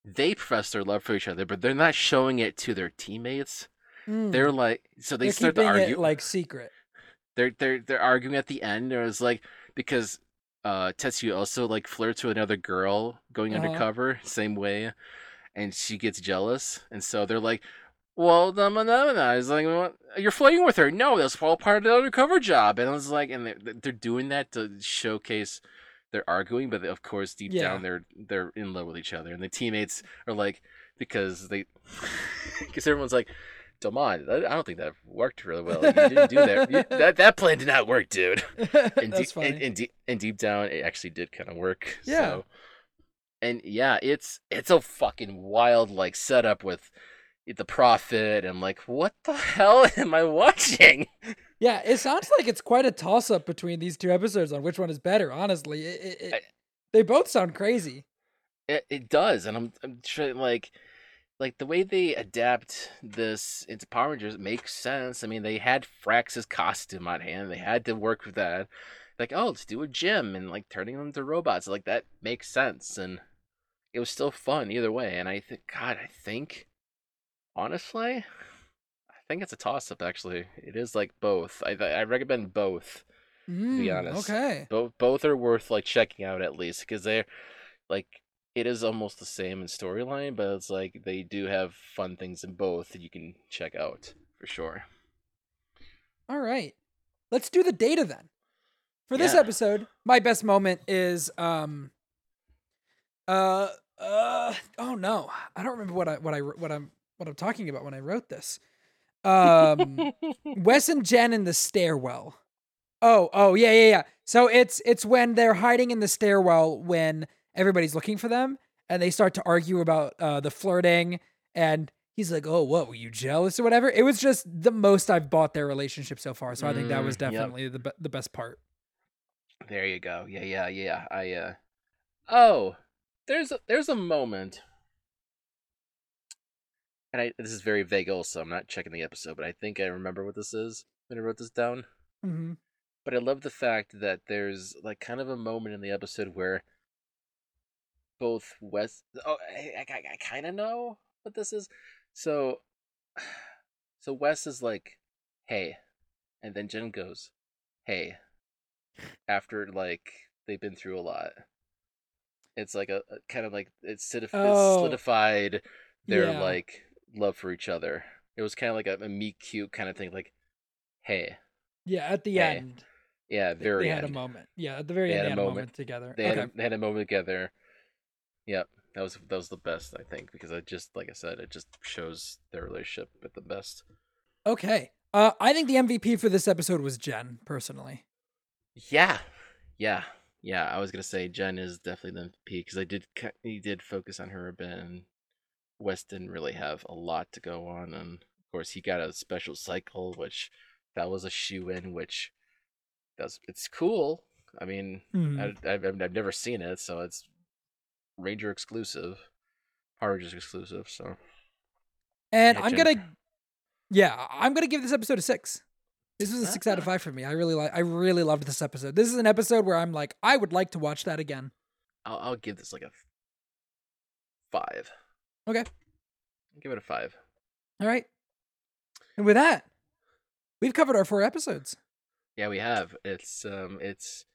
They profess their love for each other, but they're not showing it to their teammates Mm. they're like so they They're start to argue it like secret. They're they're they're arguing at the end it was like because uh tatsuya also like flirts with another girl going Uh-huh. undercover same way and she gets jealous and so they're like well the phenomena is like well, you're flirting with her no that's all part of the undercover job and i was like and they're, they're doing that to showcase they're arguing but of course deep Yeah. down they're they're in love with each other and the teammates are like because they because everyone's like Domon, I I don't think that worked really well. You didn't do that. You- that that plan did not work, dude. And, That's deep, funny. and, and, deep, and deep down, it actually did kind of work. Yeah. So, and yeah, it's it's a fucking wild like setup with the prophet. and like, what the hell am I watching? yeah, it sounds like it's quite a toss up between these two episodes on which one is better. Honestly, it, it, it- I- they both sound crazy. It, it does, and I'm I'm trying like like the way they adapt this into Power Rangers makes sense. I mean, they had Frax's costume on hand; they had to work with that. Like, oh, let's do a gym and like turning them into robots. Like that makes sense, and it was still fun either way. And I think, God, I think honestly, I think it's a toss up. Actually, it is like both. I I recommend both be Mm, honest. Okay. both both are worth like checking out at least because they're like it is almost the same in storyline but it's like they do have fun things in both that you can check out for sure All right. Let's do the data then. For this Yeah. episode, my best moment is um uh uh oh no. I don't remember what I what I what I'm what I'm talking about when I wrote this. Um Wes and Jen in the stairwell. Oh, oh yeah, yeah, yeah. So it's it's when they're hiding in the stairwell when everybody's looking for them and they start to argue about uh the flirting and he's like, "Oh, what? Were you jealous or whatever?" It was just the most I've bought their relationship so far. So I think that was Mm, yep. definitely the be- the best part. there you go yeah yeah yeah i uh oh there's a there's a moment and i this is very vague also i'm not checking the episode but i think i remember what this is when i wrote this down hmm but I love the fact that there's like kind of a moment in the episode where both Wes. Oh, I, I, I kind of know what this is. So, so Wes is like, "Hey," and then Jen goes, "Hey," after like they've been through a lot. It's like a, a kind of like it's, Oh. solidified their Yeah. like love for each other. It was kind of like a, a meet cute kind of thing, like, "Hey." Yeah, at the Hey, end, Yeah, very they had a moment. Yeah, at the very They end, had they had a moment. moment together. They had, a, they had a moment together. Yep, that was that was the best I think because I just like I said it just shows their relationship at the best. Okay. Uh, I think the MVP for this episode was Jen, personally. Yeah, yeah, yeah. I was gonna say Jen is definitely the MVP because I did he did focus on her a bit and Wes didn't really have a lot to go on and of course he got a special cycle which that was a shoe in which does it's cool. I mean Mhm. I, I've I've never seen it, so it's Ranger exclusive, Power Rangers exclusive. So And I'm gonna, yeah, I'm gonna give this episode a six. This was a six out of Ah. five for me. I really like. I really loved this episode. This is an episode where I'm like, I would like to watch that again. I'll I'll give this like a f- five. Okay. I'll give it a five. All right. And with that, we've covered our four episodes. Yeah, we have. It's um, it's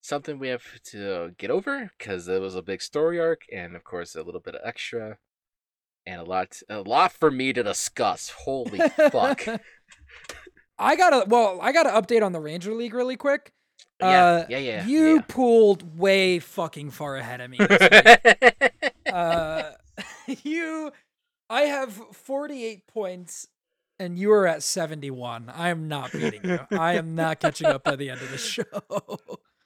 something we have to get over because it was a big story arc, and of course a little bit of extra, and a lot, a lot for me to discuss. Holy fuck! I gotta. Well, I gotta update on the Ranger League really quick. Yeah, Uh, yeah, yeah. You pulled way fucking far ahead of me. yeah. uh, you, I have 48 points, and you are at 71. I am not beating you. I am not catching up by the end of the show.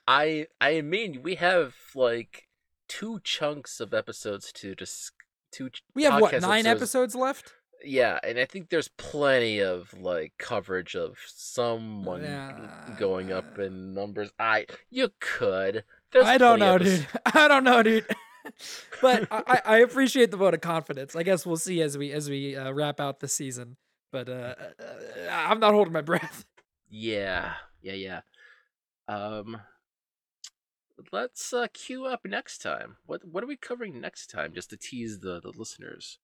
I I mean we have like two chunks of episodes to dis- two. We have what nine episodes left? Yeah, and I think there's plenty of like coverage of someone Yeah. going up in numbers. I you could. There's I don't know, dude. I don't know, dude. but I, I I appreciate the vote of confidence. I guess we'll see as we as we uh, wrap out the season. But uh, uh, I'm not holding my breath. Yeah, yeah, yeah. Um, let's uh, queue up next time. What what are we covering next time? Just to tease the the listeners.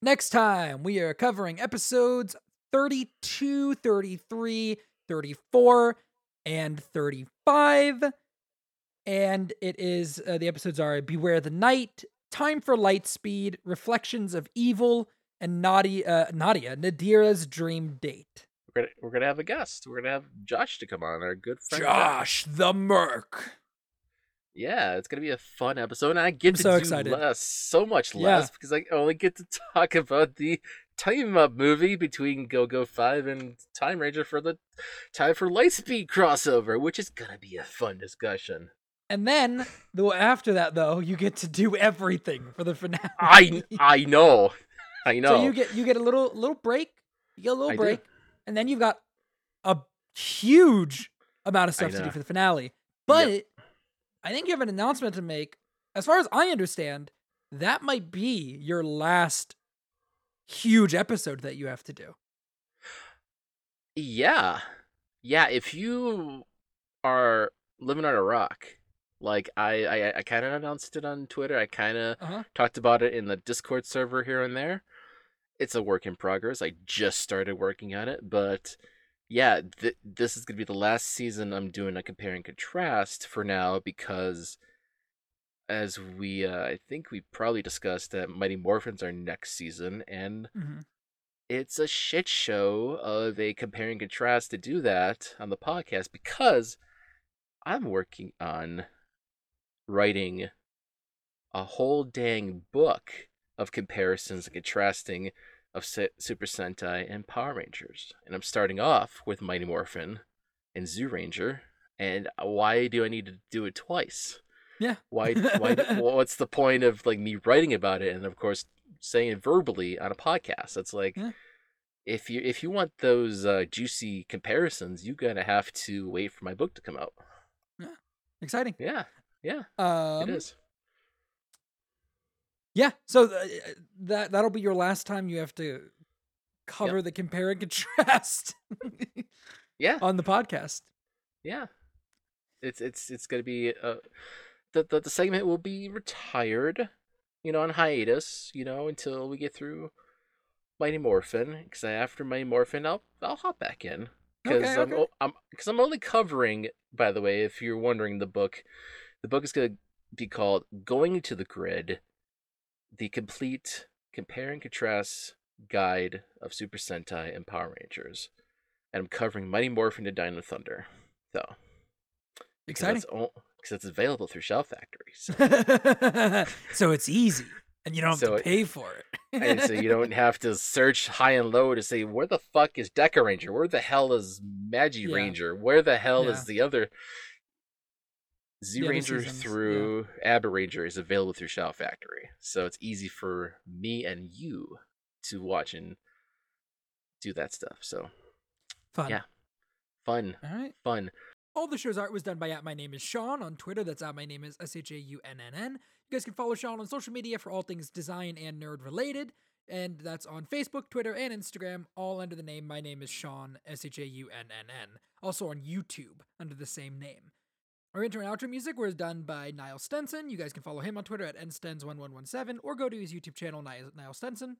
Next time, we are covering episodes 32, 33, 34, and 35. And it is, uh, the episodes are Beware the Night, Time for Lightspeed, Reflections of Evil, and Nadia, uh, Nadia Nadira's Dream Date. We're gonna we're gonna have a guest. We're gonna have Josh to come on, our good friend Josh the Merc. Yeah, it's gonna be a fun episode, and I get I'm to so do excited. less, so much Yeah. less, because I only get to talk about the time up movie between Go Go Five and Time Ranger for the Time for Lightspeed crossover, which is gonna be a fun discussion. And then, though after that, though, you get to do everything for the finale. I I know, I know. So you get you get a little little break. You get a little I do. break, and then you've got a huge amount of stuff to do for the finale. But I think you have an announcement to make. As far as I understand, that might be your last huge episode that you have to do. Yeah. Yeah, if you are living on a rock, like I I, I kind of announced it on Twitter. I kind of Uh-huh. talked about it in the Discord server here and there. It's a work in progress. I just started working on it, but yeah, th- this is going to be the last season I'm doing a compare and contrast for now because as we uh, I think we probably discussed that Mighty Morphins are next season and Mhm. it's a shit show of a compare and contrast to do that on the podcast because I'm working on writing a whole dang book of comparisons and contrasting of Se- Super Sentai and Power Rangers. And I'm starting off with Mighty Morphin and Zyuranger. And why do I need to do it twice? Yeah. Why? Why? what's the point of like me writing about it and of course saying it verbally on a podcast? It's like Yeah. if you if you want those uh, juicy comparisons, you gotta have to wait for my book to come out. Yeah. Exciting. Yeah, yeah, Um, it is. Yeah. So uh, that that'll be your last time you have to cover the compare and contrast Yeah, on the podcast. yeah. It's it's it's gonna be uh, the, the the segment will be retired, you know, on hiatus, you know, until we get through Mighty Morphin. Because after Mighty Morphin, I'll I'll hop back in because Okay, I'm okay. I'm because I'm only covering. By the way, if you're wondering, the book, the book is gonna be called "Going to the Grid," the complete compare and contrast guide of Super Sentai and Power Rangers, and I'm covering Mighty Morphin to Dino Thunder. So Exciting. because it's available through Shout Factory. So, so it's easy, and you don't have So to it- pay for it. and so you don't have to search high and low to say where the fuck is Dekaranger? Where the hell is Magi Yeah. Ranger? Where the hell Yeah. is the other Z other Ranger yeah. through Abaranger is available through Shout Factory. So it's easy for me and you to watch and do that stuff. So Fun. Yeah. fun, All right. fun. All the show's art was done by at my name is Sean on Twitter. That's at my name is S H A U N N N. You guys can follow Sean on social media for all things design and nerd related. And that's on Facebook, Twitter, and Instagram, all under the name My Name is Sean, S H A U N N N. Also on YouTube under the same name. Our intro and outro music was done by Niall Stenson. You guys can follow him on Twitter at nstens1117 or go to his YouTube channel, Niall Stenson.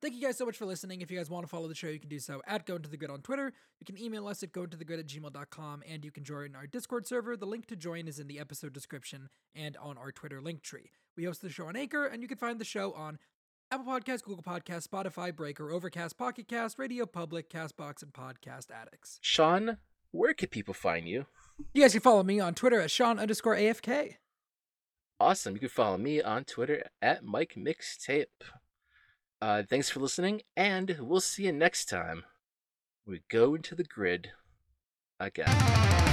Thank you guys so much for listening. If you guys want to follow the show, you can do so at Go Into The Grid on Twitter. You can email us at gointothegrid at gmail.com, and you can join our Discord server. The link to join is in the episode description and on our Twitter link tree. We host the show on Anchor, and you can find the show on Apple Podcasts, Google Podcasts, Spotify, Breaker, Overcast, Pocket Cast, Radio Public, Castbox, and Podcast Addicts. Shawn, where can people find you? You guys can follow me on Twitter at Shawn underscore AFK. Awesome. You can follow me on Twitter at Mike Mixtape. Uh, thanks for listening, and we'll see you next time. We go into the grid again.